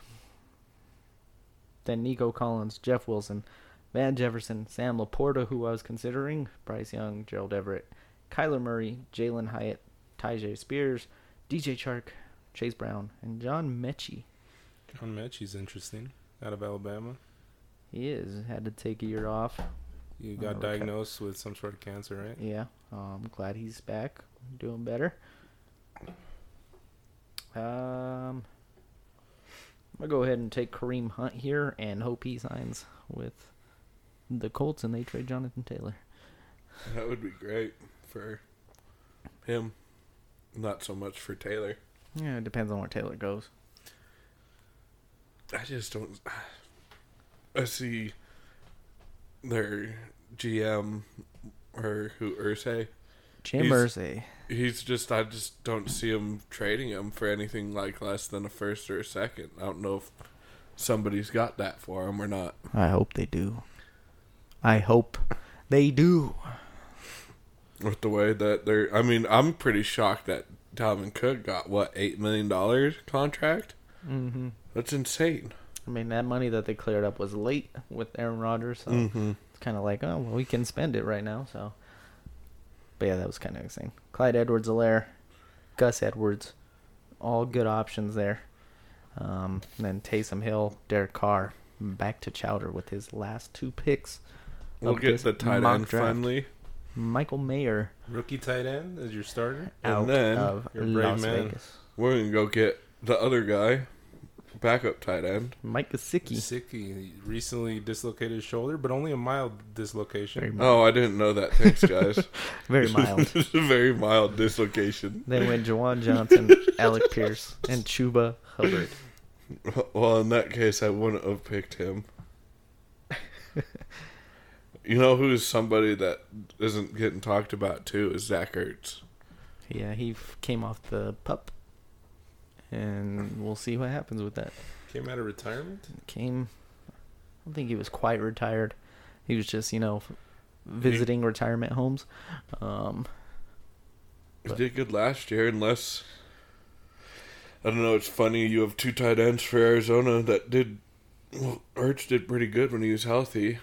Then Nico Collins, Jeff Wilson, Van Jefferson, Sam LaPorta, who I was considering, Bryce Young, Gerald Everett, Kyler Murray, Jalin Hyatt, Tyjae Spears, DJ Chark, Chase Brown, and John Metchie. John Metchie's interesting. Out of Alabama. He is. Had to take a year off. You Oh, got diagnosed with some sort of cancer, right? Yeah. uh, I'm glad he's back, doing better. Um, I'm gonna go ahead and take Kareem Hunt here and hope he signs with the Colts and they trade Jonathan Taylor. That would be great for him. Not so much for Taylor. Yeah, it depends on where Taylor goes. I just don't. I see their GM or who Irsay. Jim He's- Irsay. He's just. I just don't see him trading him for anything like less than a first or a second. I don't know if somebody's got that for him or not. I hope they do. I hope they do. With the way that they're. I mean, I'm pretty shocked that Dalvin Cook got what eight million dollars contract. Mm-hmm. That's insane. I mean, that money that they cleared up was late with Aaron Rodgers, so Mm-hmm. it's kind of like, oh, well, we can spend it right now. So, but yeah, that was kind of insane. Clyde Edwards-Helaire, Gus Edwards, all good options there. Um, and then Taysom Hill, Derek Carr, back to Chowder with his last two picks. We'll get the tight end draft. finally. Michael Mayer Rookie tight end as your starter. And then- of You're a brave Las man. Vegas. We're gonna go get the other guy, backup tight end. Mike Gesicki. Sicky recently dislocated his shoulder, but only a mild dislocation. Very, mi- Oh, I didn't know that. Thanks, guys. very mild. It's a very mild dislocation. Then went Juwan Johnson, Alec Pierce, and Chuba Hubbard. Well, in that case, I wouldn't have picked him. You know who's somebody that isn't getting talked about too is Zach Ertz. Yeah, he f- came off the pup, and we'll see what happens with that. Came out of retirement. Came, I don't think he was quite retired. He was just, you know, f- visiting retirement homes. Um, He did good last year, unless I don't know. It's funny you have two tight ends for Arizona that did. Well, Ertz did pretty good when he was healthy.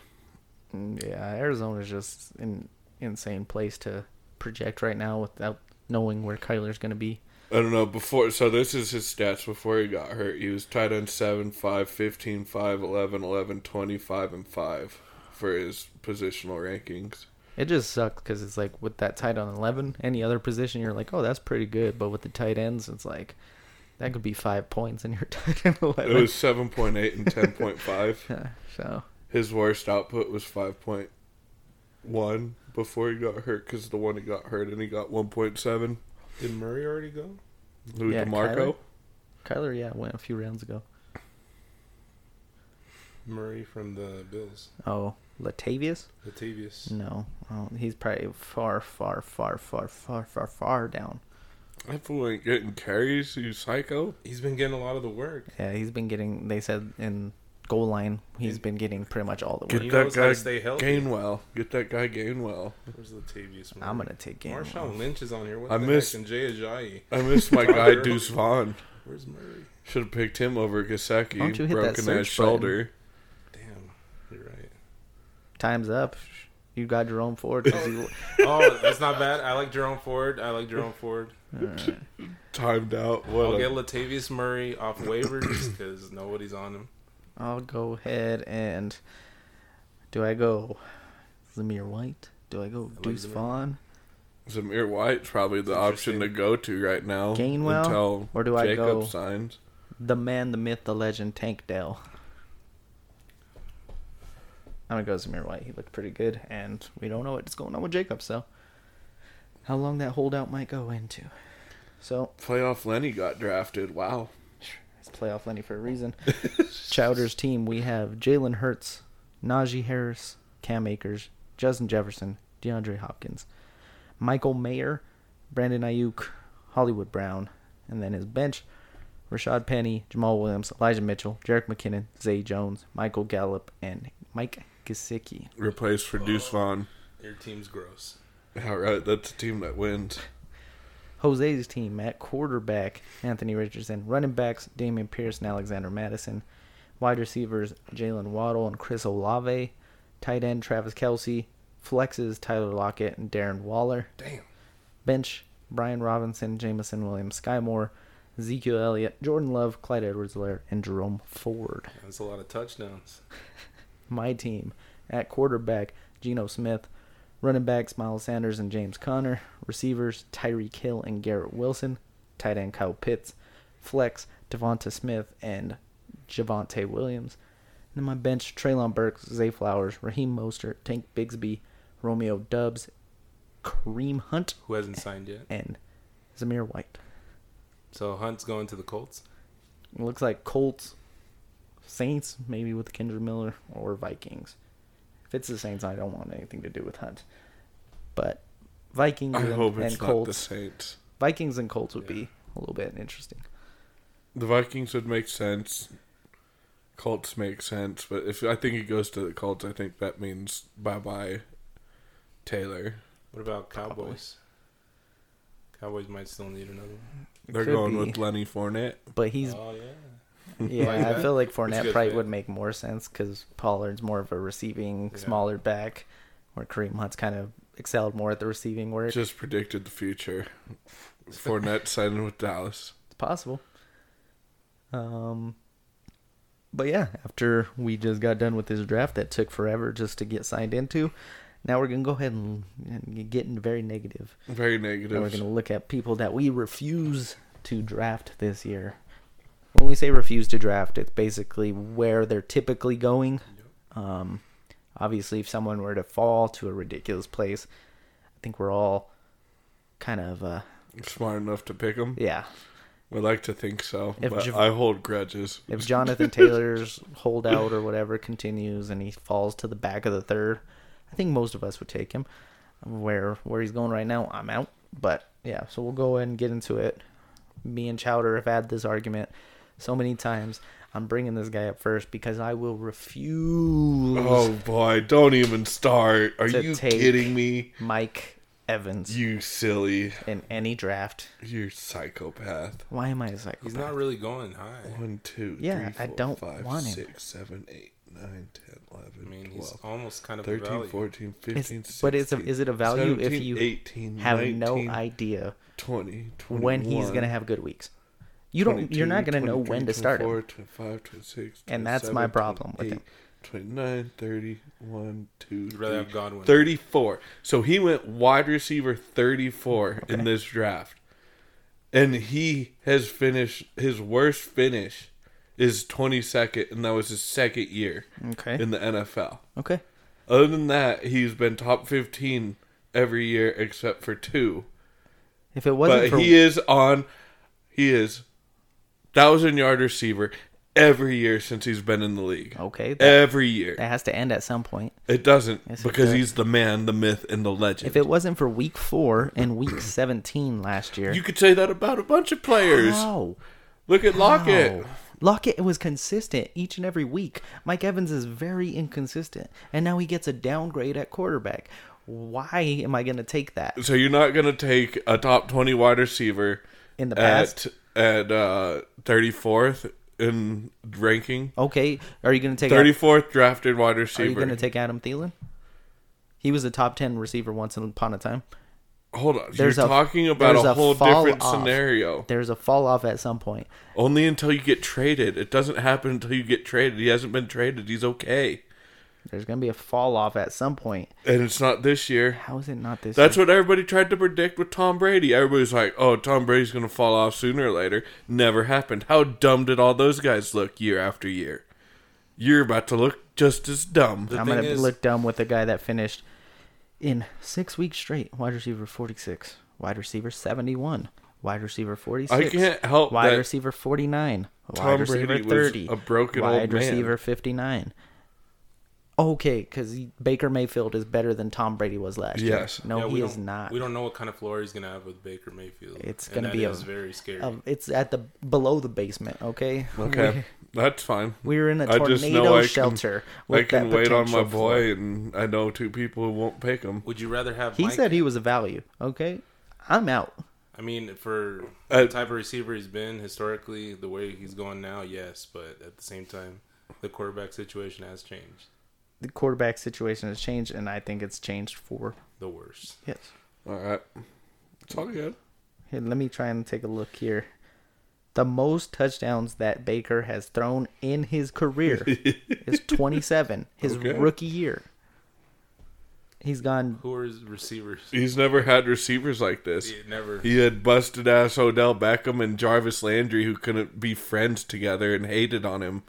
Yeah, Arizona's just an insane place to project right now without knowing where Kyler's going to be. I don't know before. So this is his stats before he got hurt. He was tight end 7, 5, 15, 5, 11, 11, 25, and 5 for his positional rankings. It just sucks because it's like with that tight end 11, any other position, you're like, oh, that's pretty good. But with the tight ends, it's like, that could be five points in your tight end 11. It was 7.8 and 10.5. so, His worst output was 5.1 before he got hurt because the one he got hurt and he got 1.7. Did Murray already go? Who, Yeah, DeMarco? Kyler, yeah, went a few rounds ago. Murray from the Bills. Oh, Latavius? Latavius. No, oh, he's probably far, far, far, far, far, far, far down. That fool ain't getting carries, you psycho. He's been getting a lot of the work. Yeah, he's been getting. They said in goal line, he's been getting pretty much all the Get work. He that knows how guy stay healthy. Gainwell. Get that guy Gainwell. Where's Latavius? Murray? I'm gonna take Gainwell. Marshawn Lynch is on here. What I the miss- heck? And Jay Ajayi. I miss my guy Deuce Vaughn. Where's Murray? Should have picked him over Gesicki. Why don't you hit that broken that search button? shoulder. Damn, you're right. Time's up. You got Jerome Ford. he- Oh, that's not bad. I like Jerome Ford. I like Jerome Ford. Alright. Timed out. What I'll a- get Latavius Murray off waivers because nobody's on him. I'll go ahead and do I go Zamir White? Do I go like Deuce Zamir. Vaughn? Zamir White's probably the option to go to right now. Gainwell? Until Or do I Jacob go- signs. The man, the myth, the legend, Tank Dell. I'm gonna go Zamir White. He looked pretty good, and we don't know what's going on with Jacob. So, how long that holdout might go into? So, Playoff Lenny got drafted. Wow. It's playoff Lenny for a reason. Chowder's team. We have Jalen Hurts, Najee Harris, Cam Akers, Justin Jefferson, DeAndre Hopkins, Michael Mayer, Brandon Aiyuk, Hollywood Brown, and then his bench: Rashaad Penny, Jamaal Williams, Elijah Mitchell, Jerick McKinnon, Zay Jones, Michael Gallup, and Mike Gesicki. Replaced for Deuce Vaughn. Your team's gross. All right, that's a team that wins. Jose's team at quarterback, Anthony Richardson. Running backs, Dameon Pierce and Alexander Mattison. Wide receivers, Jaylen Waddle and Chris Olave. Tight end, Travis Kelce. Flexes, Tyler Lockett and Darren Waller. Damn. Bench, Brian Robinson, Jameson Williams, Skyy Moore, Ezekiel Elliott, Jordan Love, Clyde Edwards-Helaire, and Jerome Ford. That's a lot of touchdowns. My team at quarterback, Geno Smith. Running backs, Miles Sanders and James Conner. Receivers, Tyreek Hill and Garrett Wilson. Tight end, Kyle Pitts. Flex, DeVonta Smith and Javonte Williams. And then my bench, Treylon Burks, Zay Flowers, Raheem Mostert, Tank Bigsby, Romeo Doubs, Kareem Hunt, Who hasn't signed yet? and Zamir White. So Hunt's going to the Colts. It looks like Colts, Saints, maybe with Kendre Miller, or Vikings. If it's the Saints, I don't want anything to do with Hunt. But Vikings I and, hope and it's not the Colts, Saints. Vikings and Colts would be a little bit interesting. The Vikings would make sense. Colts make sense, but if I think he goes to the Colts, I think that means bye bye Taylor. What about Probably. Cowboys? Cowboys might still need another one. They're Could going be. with Lenny Fournette. But he's Oh yeah. yeah, Like I feel like Fournette probably fit. would make more sense because Pollard's more of a receiving, Yeah. smaller back, where Kareem Hunt's kind of excelled more at the receiving work. Just predicted the future. Fournette signing with Dallas. It's possible. Um, but yeah, after we just got done with this draft that took forever just to get signed into, now we're gonna go ahead and, and get in very negative. Very negative. And we're gonna look at people that we refuse to draft this year. When we say refuse to draft, it's basically where they're typically going. Um, obviously, if someone were to fall to a ridiculous place, I think we're all kind of uh, Smart enough to pick them. yeah. We like to think so, If but Jav- I hold grudges. If Jonathan Taylor's holdout or whatever continues and he falls to the back of the third, I think most of us would take him. Where where he's going right now, I'm out. But yeah, so we'll go ahead and get into it. Me and Chowder have had this argument so many times. I'm bringing this guy up first because I will refuse Oh boy, don't even start. Are you kidding me? Mike Evans You silly. in any draft. You're psychopath. Why am I a psychopath? He's not really going high. One, two, Yeah, three, I four, don't five, want him. six, seven, eight, nine, 10, 11, I mean, he's 12, almost kind of a 13, value. 14, It's- 15, but it's a, 16, is it a value if 17, you 18, have 19, no idea 20, 21, when he's gonna have good weeks? You don't. you're not gonna know when to start him. 24, 25, 26, And that's my problem with him. 29, 30, 1, 2, You'd rather have 3, Godwin. 34. So he went wide receiver 34 in this draft. And he has finished his worst finish is 22nd and that was his second year Okay. in the NFL. Okay. Other than that, he's been top 15 every year except for two. If it wasn't But for he is on he is 1000 yard receiver every year since he's been in the league. okay, that, Every year. that has to end at some point. It doesn't Yes, it because does. he's the man, the myth, and the legend. If it wasn't for week four and week seventeen last year, You could say that about a bunch of players. how? Look at Lockett. How? Lockett was consistent each and every week. Mike Evans is very inconsistent, and now he gets a downgrade at quarterback. Why am I going to take that So you're not gonna take a top twenty wide receiver in the at past? at uh, thirty fourth in ranking. Okay, are you going to take? Thirty fourth drafted wide receiver? Are you going to take Adam Thielen? He was a top ten receiver once upon a time. Hold on. There's you're a- talking about there's a a whole different off. scenario. There's a fall off at some point. Only until you get traded. It doesn't happen until you get traded. He hasn't been traded. He's okay. There's going to be a fall off at some point. And it's not this year. How is it not this? Year? That's year? what everybody tried to predict with Tom Brady. Everybody's like, "Oh, Tom Brady's going to fall off sooner or later." Never happened. How dumb did all those guys look year after year? You're about to look just as dumb. The I'm going to is- look dumb with a guy that finished in six weeks straight. Wide receiver 46, wide receiver 71, wide receiver 46. I can't help Wide that receiver 49, Tom wide receiver Brady was 30, a broken wide old man. receiver 59. Okay, because Baker Mayfield is better than Tom Brady was last year. Yes. No, Yeah, he is don't- We don't know what kind of floor he's gonna have with Baker Mayfield. It's gonna that be a- is very scary. Um, it's at the below the basement. Okay. Okay, that's fine. We, we were in a I just know tornado I can- shelter. I with can that wait on my potential floor. boy, and I know two people who won't pick him. Would you rather have? He Mike? said he was a value. Okay, I'm out. I mean, for Uh, the type of receiver he's been historically, the way he's going now, yes. But at the same time, the quarterback situation has changed. The quarterback situation has changed, and I think it's changed for The worse. yes. All right, it's all good. Here, let me try and take a look here. The most touchdowns that Baker has thrown in his career is 27. His Okay. rookie year. He's gone. Who are his receivers? He's never had receivers like this. He never. He had busted ass Odell Beckham and Jarvis Landry who couldn't be friends together and hated on him.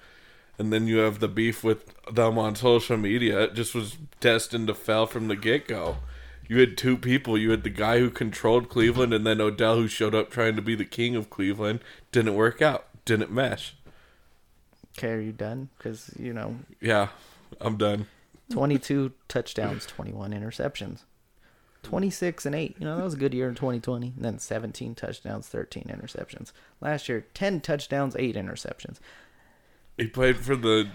And then you have the beef with them on social media. It just was destined to fail from the get go. You had two people. You had the guy who controlled Cleveland and then Odell who showed up trying to be the king of Cleveland. Didn't work out. Didn't mesh. Okay, are you done? Because you know, Yeah, I'm done. 22 touchdowns, 21 interceptions. 26 and 8. You know, that was a good year in 2020. And then 17 touchdowns, 13 interceptions. Last year, 10 touchdowns, 8 interceptions. He played for the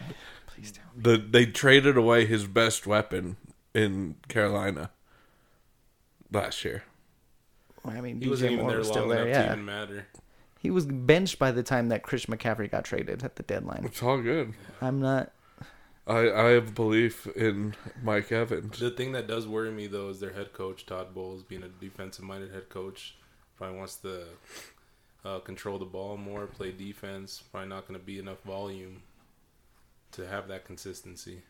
Please tell me. the they traded away his best weapon in Carolina last year. I mean, He wasn't DJ even Moore there was long still there, enough to yeah. even matter. He was benched by the time that Chris McCaffrey got traded at the deadline. It's all good. I'm not. I I have belief in Mike Evans. The thing that does worry me though is their head coach Todd Bowles being a defensive minded head coach probably wants to uh, control the ball more, play defense. Probably not going to be enough volume to have that consistency.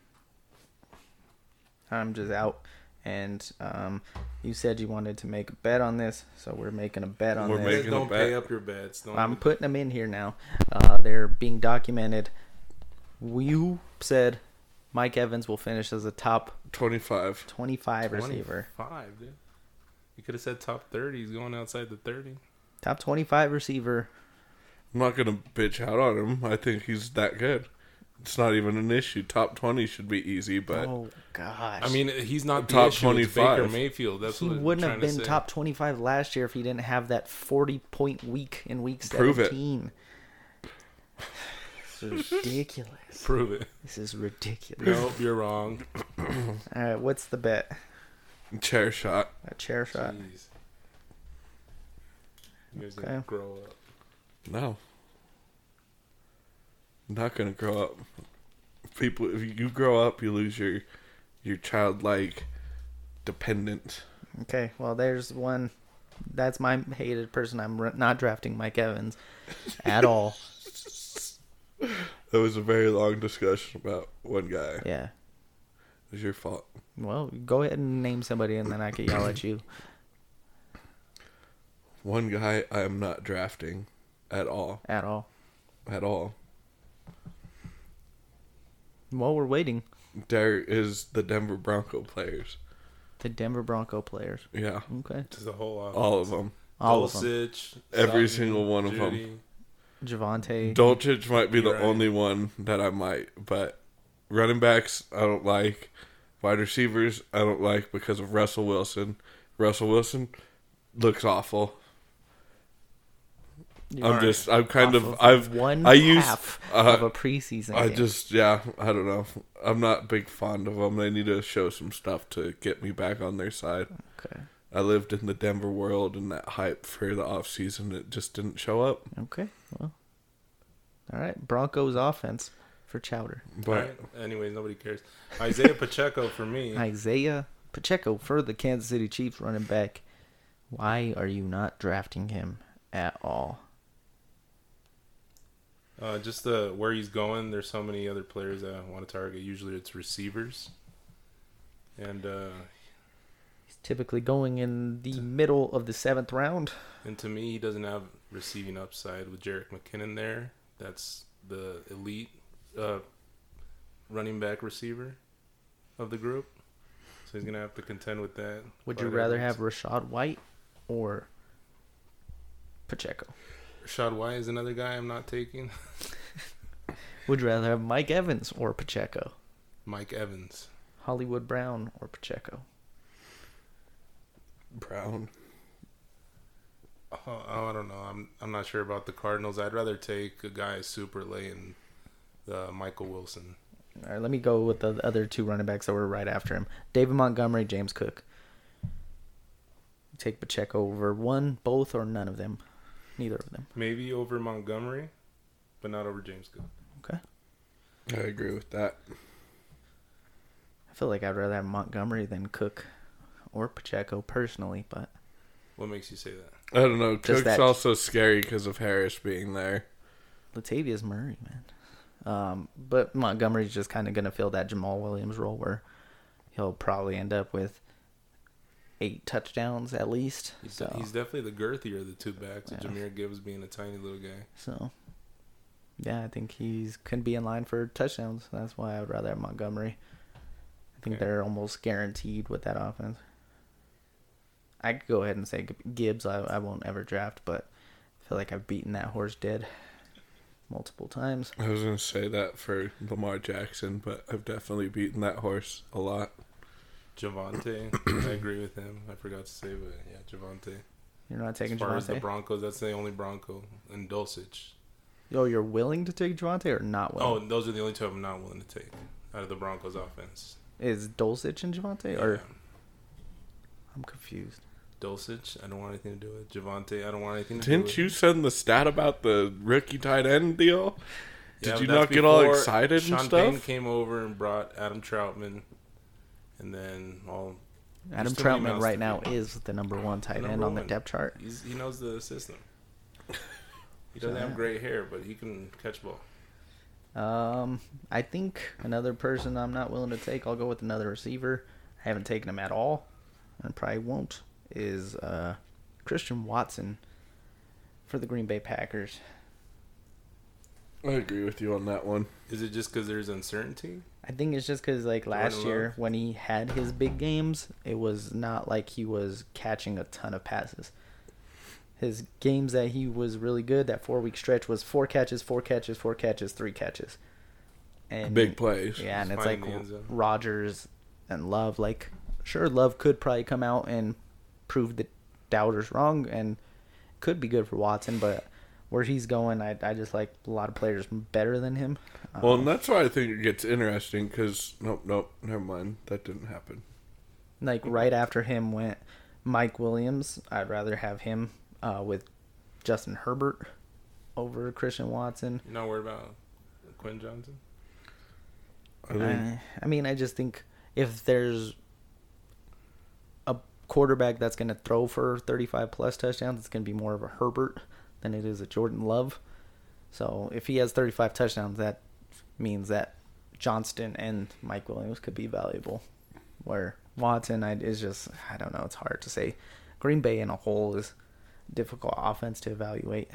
I'm just out. And um, you said you wanted to make a bet on this, so we're making a bet on We're this. making don't bet. pay up your bets. Don't I'm putting them in here now. Uh, they're being documented. You said Mike Evans will finish as a top 25. 25 receiver. 25, dude. You could have said top 30. He's going outside the 30. Top 25 receiver. I'm not going to bitch out on him. I think he's that good. It's not even an issue. Top 20 should be easy, but oh, gosh. I mean, he's not the Top issue. It's Baker 25. Mayfield. That's he what wouldn't I'm have trying to been say. top 25 last year if he didn't have that 40 point week in week Prove it. 17. This is ridiculous. Prove it. This is ridiculous. Nope, you're wrong. All right, what's the bet? chair shot. A chair shot. Jeez. You guys Okay. gonna grow up. No. Not going to grow up. People, if you grow up, you lose your your childlike dependence. Okay, well, there's one. That's my hated person. I'm r- not drafting Mike Evans at all. That was a very long discussion about one guy. Yeah. It was your fault. Well, go ahead and name somebody, and then I can yell at you. One guy I am not drafting at all. At all. At all. While we're waiting, There is the Denver Bronco players. the Denver Bronco players. Yeah. Okay. Just the whole offense. All of them. All of them. Dulcich, Every Sutton, single one of Jeudy. Javonte. Dulcich might be the right. only one that I might, but running backs I don't like. Wide receivers I don't like because of Russell Wilson. Russell Wilson looks awful. I'm Alright. just I'm kind Off of I've one I use half uh, of a preseason. I game. just yeah I don't know I'm not big fond of them. They need to show some stuff to get me back on their side. okay. I lived in the Denver world and that hype for the off season it just didn't show up. Okay. Well. All right. Broncos offense for Chowder. But Alright, Anyways, nobody cares. Isaiah Pacheco for me. Isaiah Pacheco for the Kansas City Chiefs running back. Why are you not drafting him at all? Uh, just the where he's going. There's so many other players that I want to target. Usually it's receivers, and uh, He's typically going in the middle of the seventh round. and to me, he doesn't have receiving upside with Jerick McKinnon there. That's the elite uh, running back receiver of the group. So he's gonna have to contend with that. Would you rather have Rachaad White or Pacheco? Rachaad White is another guy I'm not taking. Would you rather have Mike Evans or Pacheco? Mike Evans. Hollywood Brown or Pacheco? Brown. Oh, oh, I don't know. I'm I'm not sure about the Cardinals. I'd rather take a guy super late and uh, Michael Wilson. All right, let me go with the other two running backs that were right after him: David Montgomery, James Cook. Take Pacheco over one, both, or none of them. Neither of them. Maybe over Montgomery, but not over James Cook. Okay. I agree with that. I feel like I'd rather have Montgomery than Cook or Pacheco personally, but What makes you say that? I don't know. Just Cook's that- also scary because of Harris being there. Latavius Murray, man. Um, but Montgomery's just kind of going to fill that Jamaal Williams role where he'll probably end up with eight touchdowns at least. He's, So, he's definitely the girthier of the two backs. Yeah. Jahmyr Gibbs being a tiny little guy. so yeah, I think he's can be in line for touchdowns. That's why I would rather have Montgomery. I think Okay. they're almost guaranteed with that offense. I could go ahead and say Gibbs. I, I won't ever draft, but I feel like I've beaten that horse dead multiple times. I was gonna say that for Lamar Jackson, but I've definitely beaten that horse a lot. Javonte, I agree with him. I forgot to say, but yeah, Javonte. You're not taking As taking far as the Broncos, that's the only Bronco. And Dulcich. Oh, you're willing to take Javonte or not Oh, willing? Oh, those are the only two I'm not willing to take out of the Broncos offense. Is Dulcich and Javonte? Or Yeah. I'm confused. Dulcich, I don't want anything to do with Javonte. I don't want anything to do Didn't with you send the stat about the rookie tight end deal? Did Yeah, you not get all excited Sean and Payton stuff? came over and brought Adam Trautman, and then all Adam Trautman right now is the number one tight Number end on the one. depth chart. he's, he knows the system. He doesn't So, have great hair, but he can catch ball. Um, I think another person I'm not willing to take. I'll go with another receiver. I haven't taken him at all, and probably won't. Is uh, Christian Watson for the Green Bay Packers. I agree with you on that one. Is it just because there's uncertainty? I think it's just because like last year Love? when he had his big games, it was not like he was catching a ton of passes. His games that he was really good, that four week stretch was four catches, four catches, four catches, three catches, and Big plays. Yeah, and Just it's like finding the end zone. Rodgers and Love. Like, sure, Love could probably come out and prove the doubters wrong, and could be good for Watson. But where he's going, I I just like a lot of players better than him. Well, Um, and that's why I think it gets interesting because nope, nope, never mind. That didn't happen. like right after him went Mike Williams. I'd rather have him uh, with Justin Herbert over Christian Watson. You're not worried about Quentin Johnston? I think I, I mean, I just think if there's a quarterback that's going to throw for 35 plus touchdowns, it's going to be more of a Herbert than it is a Jordan Love. So if he has 35 touchdowns, that means that Johnston and Mike Williams could be valuable. Where Watson I, is just, I don't know, it's hard to say. Green Bay in a whole is difficult offense to evaluate.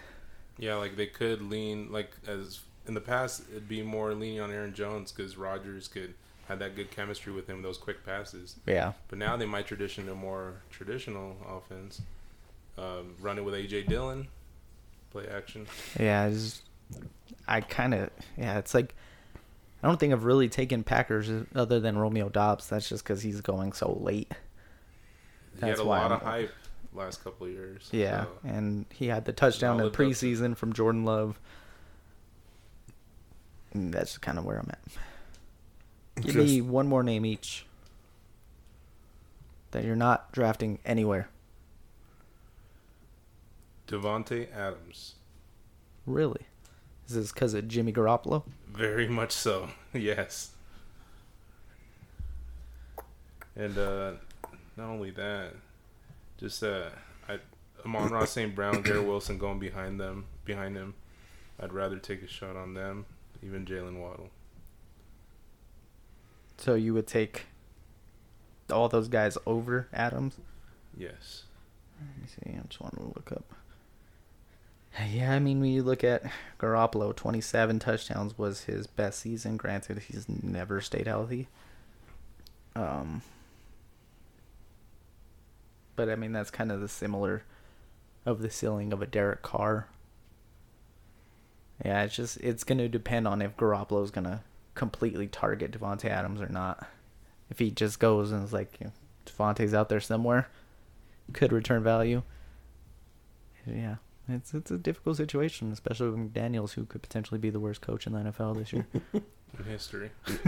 Yeah, like they could lean like as in the past, it'd be more leaning on Aaron Jones because Rodgers could had that good chemistry with him, those quick passes. Yeah. But now they might tradition a more traditional offense, um, running with AJ Dillon, play action. Yeah, it's, I kind of yeah. It's like I don't think I've really taken Packers other than Romeo Doubs. That's just because he's going so late. He That's had a why lot I'm- of hype last couple of years. Yeah, so- and he had the touchdown in All lived up to- preseason from Jordan Love. And that's kind of where I'm at. Give Just- me one more name each that you're not drafting anywhere. Davante Adams, Really? Is this because of Jimmy Garoppolo? very much so. yes. And uh, not only that, just uh, I Amon-Ra St. Brown, Garrett Wilson going behind them, behind him. I'd rather take a shot on them, even Jaylen Waddle. So you would take all those guys over Adams? Yes. Let me see. I'm just want to look up. Yeah, I mean, when you look at Garoppolo, 27 touchdowns was his best season. Granted, he's never stayed healthy. Um, but I mean, that's kind of the similar of the ceiling of a Derek Carr. Yeah, it's just it's gonna depend on if Garoppolo's gonna completely target Davante Adams or not. If he just goes and is like, you know, Davante's out there somewhere, could return value. Yeah, it's it's a difficult situation, especially with McDaniels, who could potentially be the worst coach in the NFL this year. In history.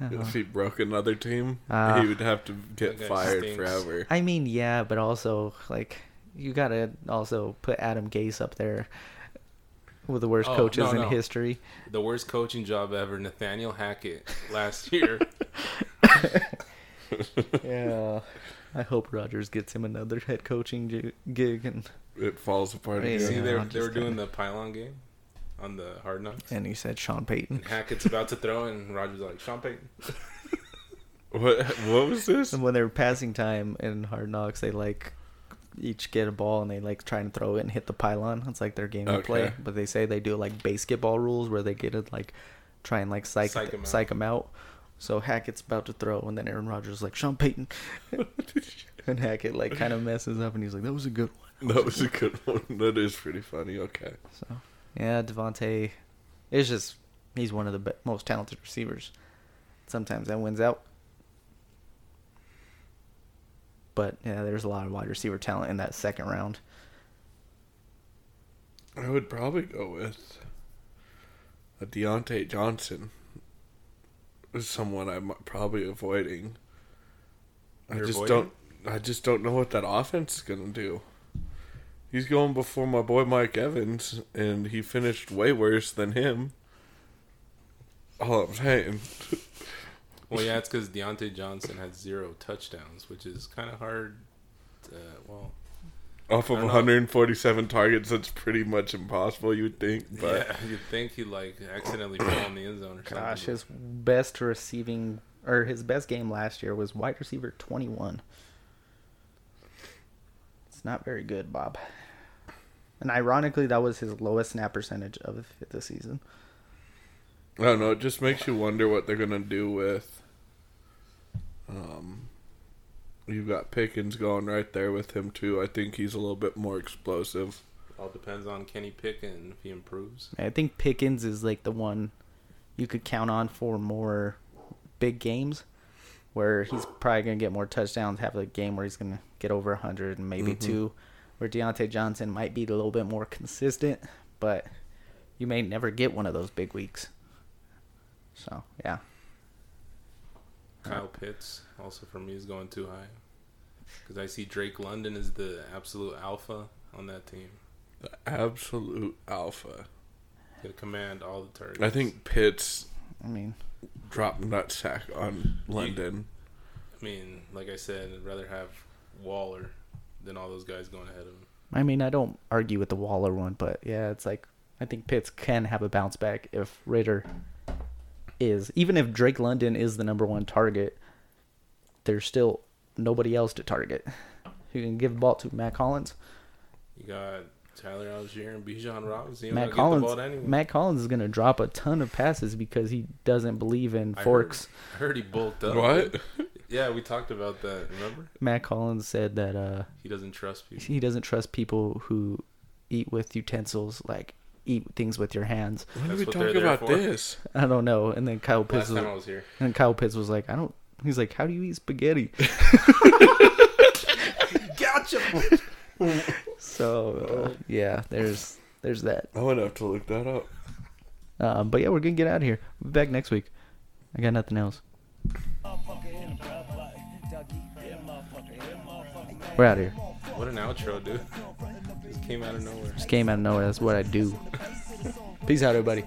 Uh-huh. if he broke another team, Ah. he would have to get fired stinks. forever. I mean, yeah, but also like you gotta also put Adam Gase up there with the worst Oh, coaches no, in history. The worst coaching job ever, Nathaniel Hackett last year. yeah, I hope Rodgers gets him another head coaching gig, and It falls apart Yeah. See, they, were- they were doing the pylon game on the Hard Knocks. and he said Sean Payton. And Hackett's about to throw, and Rodgers like, Sean Payton. What what was this? And when they were passing time in Hard Knocks, they like each get a ball and they like try and throw it and hit the pylon. It's like their game of play. But they say they do like basketball rules where they get it like try and like psych Psych 'em psych out. them out. So Hackett's about to throw, and then Aaron Rodgers is like Sean Payton, and Hackett like kind of messes up, and he's like, "That was a good one." That was a good one. That is pretty funny. Okay. So yeah, Davante is just he's one of the be- most talented receivers. Sometimes that wins out. But yeah, there's a lot of wide receiver talent in that second round. I would probably go with a Diontae Johnson. Is someone I'm probably avoiding. I You're just avoiding? don't. I just don't know what that offense is gonna do. He's going before my boy Mike Evans, and he finished way worse than him. All I'm saying. Well, yeah, it's because Diontae Johnson had zero touchdowns, which is kind of hard. To, well, Off of I don't know. 147 targets, that's pretty much impossible, you would think. But yeah, you'd think he like accidentally fell in the end zone or something. Gosh, but his best receiving or his best game last year was wide receiver 21. It's not very good, Bob. And ironically, that was his lowest snap percentage of the season. I don't know. It just makes you wonder what they're gonna do with. Um, you've got Pickens going right there with him too. I think he's a little bit more explosive. all depends on Kenny Pickett if he improves. I think Pickens is like the one you could count on for more big games, where he's probably gonna get more touchdowns, have a game where he's gonna get over 100 and maybe Mhm. two. Where Diontae Johnson might be a little bit more consistent, but you may never get one of those big weeks. So yeah, Kyle Pitts also for me is going too high because I see Drake London is the absolute alpha on that team. The absolute alpha. He'll command all the targets. I think Pitts I mean, dropped nutsack on London. I mean, like I said, I'd rather have Waller than all those guys going ahead of him. I mean, I don't argue with the Waller one, but yeah, it's like I think Pitts can have a bounce back if Ridder is even if Drake London is the number one target. There's still nobody else to target. You can give the ball to Mack Hollins. You got Tyler Allgeier and Bijan Robinson. You Matt Mack Hollins. Hollins. Get the ball to. Mack Hollins is gonna drop a ton of passes because he doesn't believe in I forks. Heard, I heard he bulked up. What? Yeah, we talked about that. Remember? Mack Hollins said that uh, He doesn't trust people. he doesn't trust people who eat with utensils, like eat things with your hands. When That's did we what they're talk there about for. this? I don't know. And then Kyle Pitts Last was, time I was here. and Kyle Pitts was like, I don't. He's like, how do you eat spaghetti? Gotcha. So uh, yeah, there's there's that. I would have to look that up. Um, but yeah, we're gonna get out of here. We'll be back next week. I got nothing else. We're out of here. What an outro, dude. Just came out of nowhere. Just came out of nowhere. That's what I do. Peace out, everybody.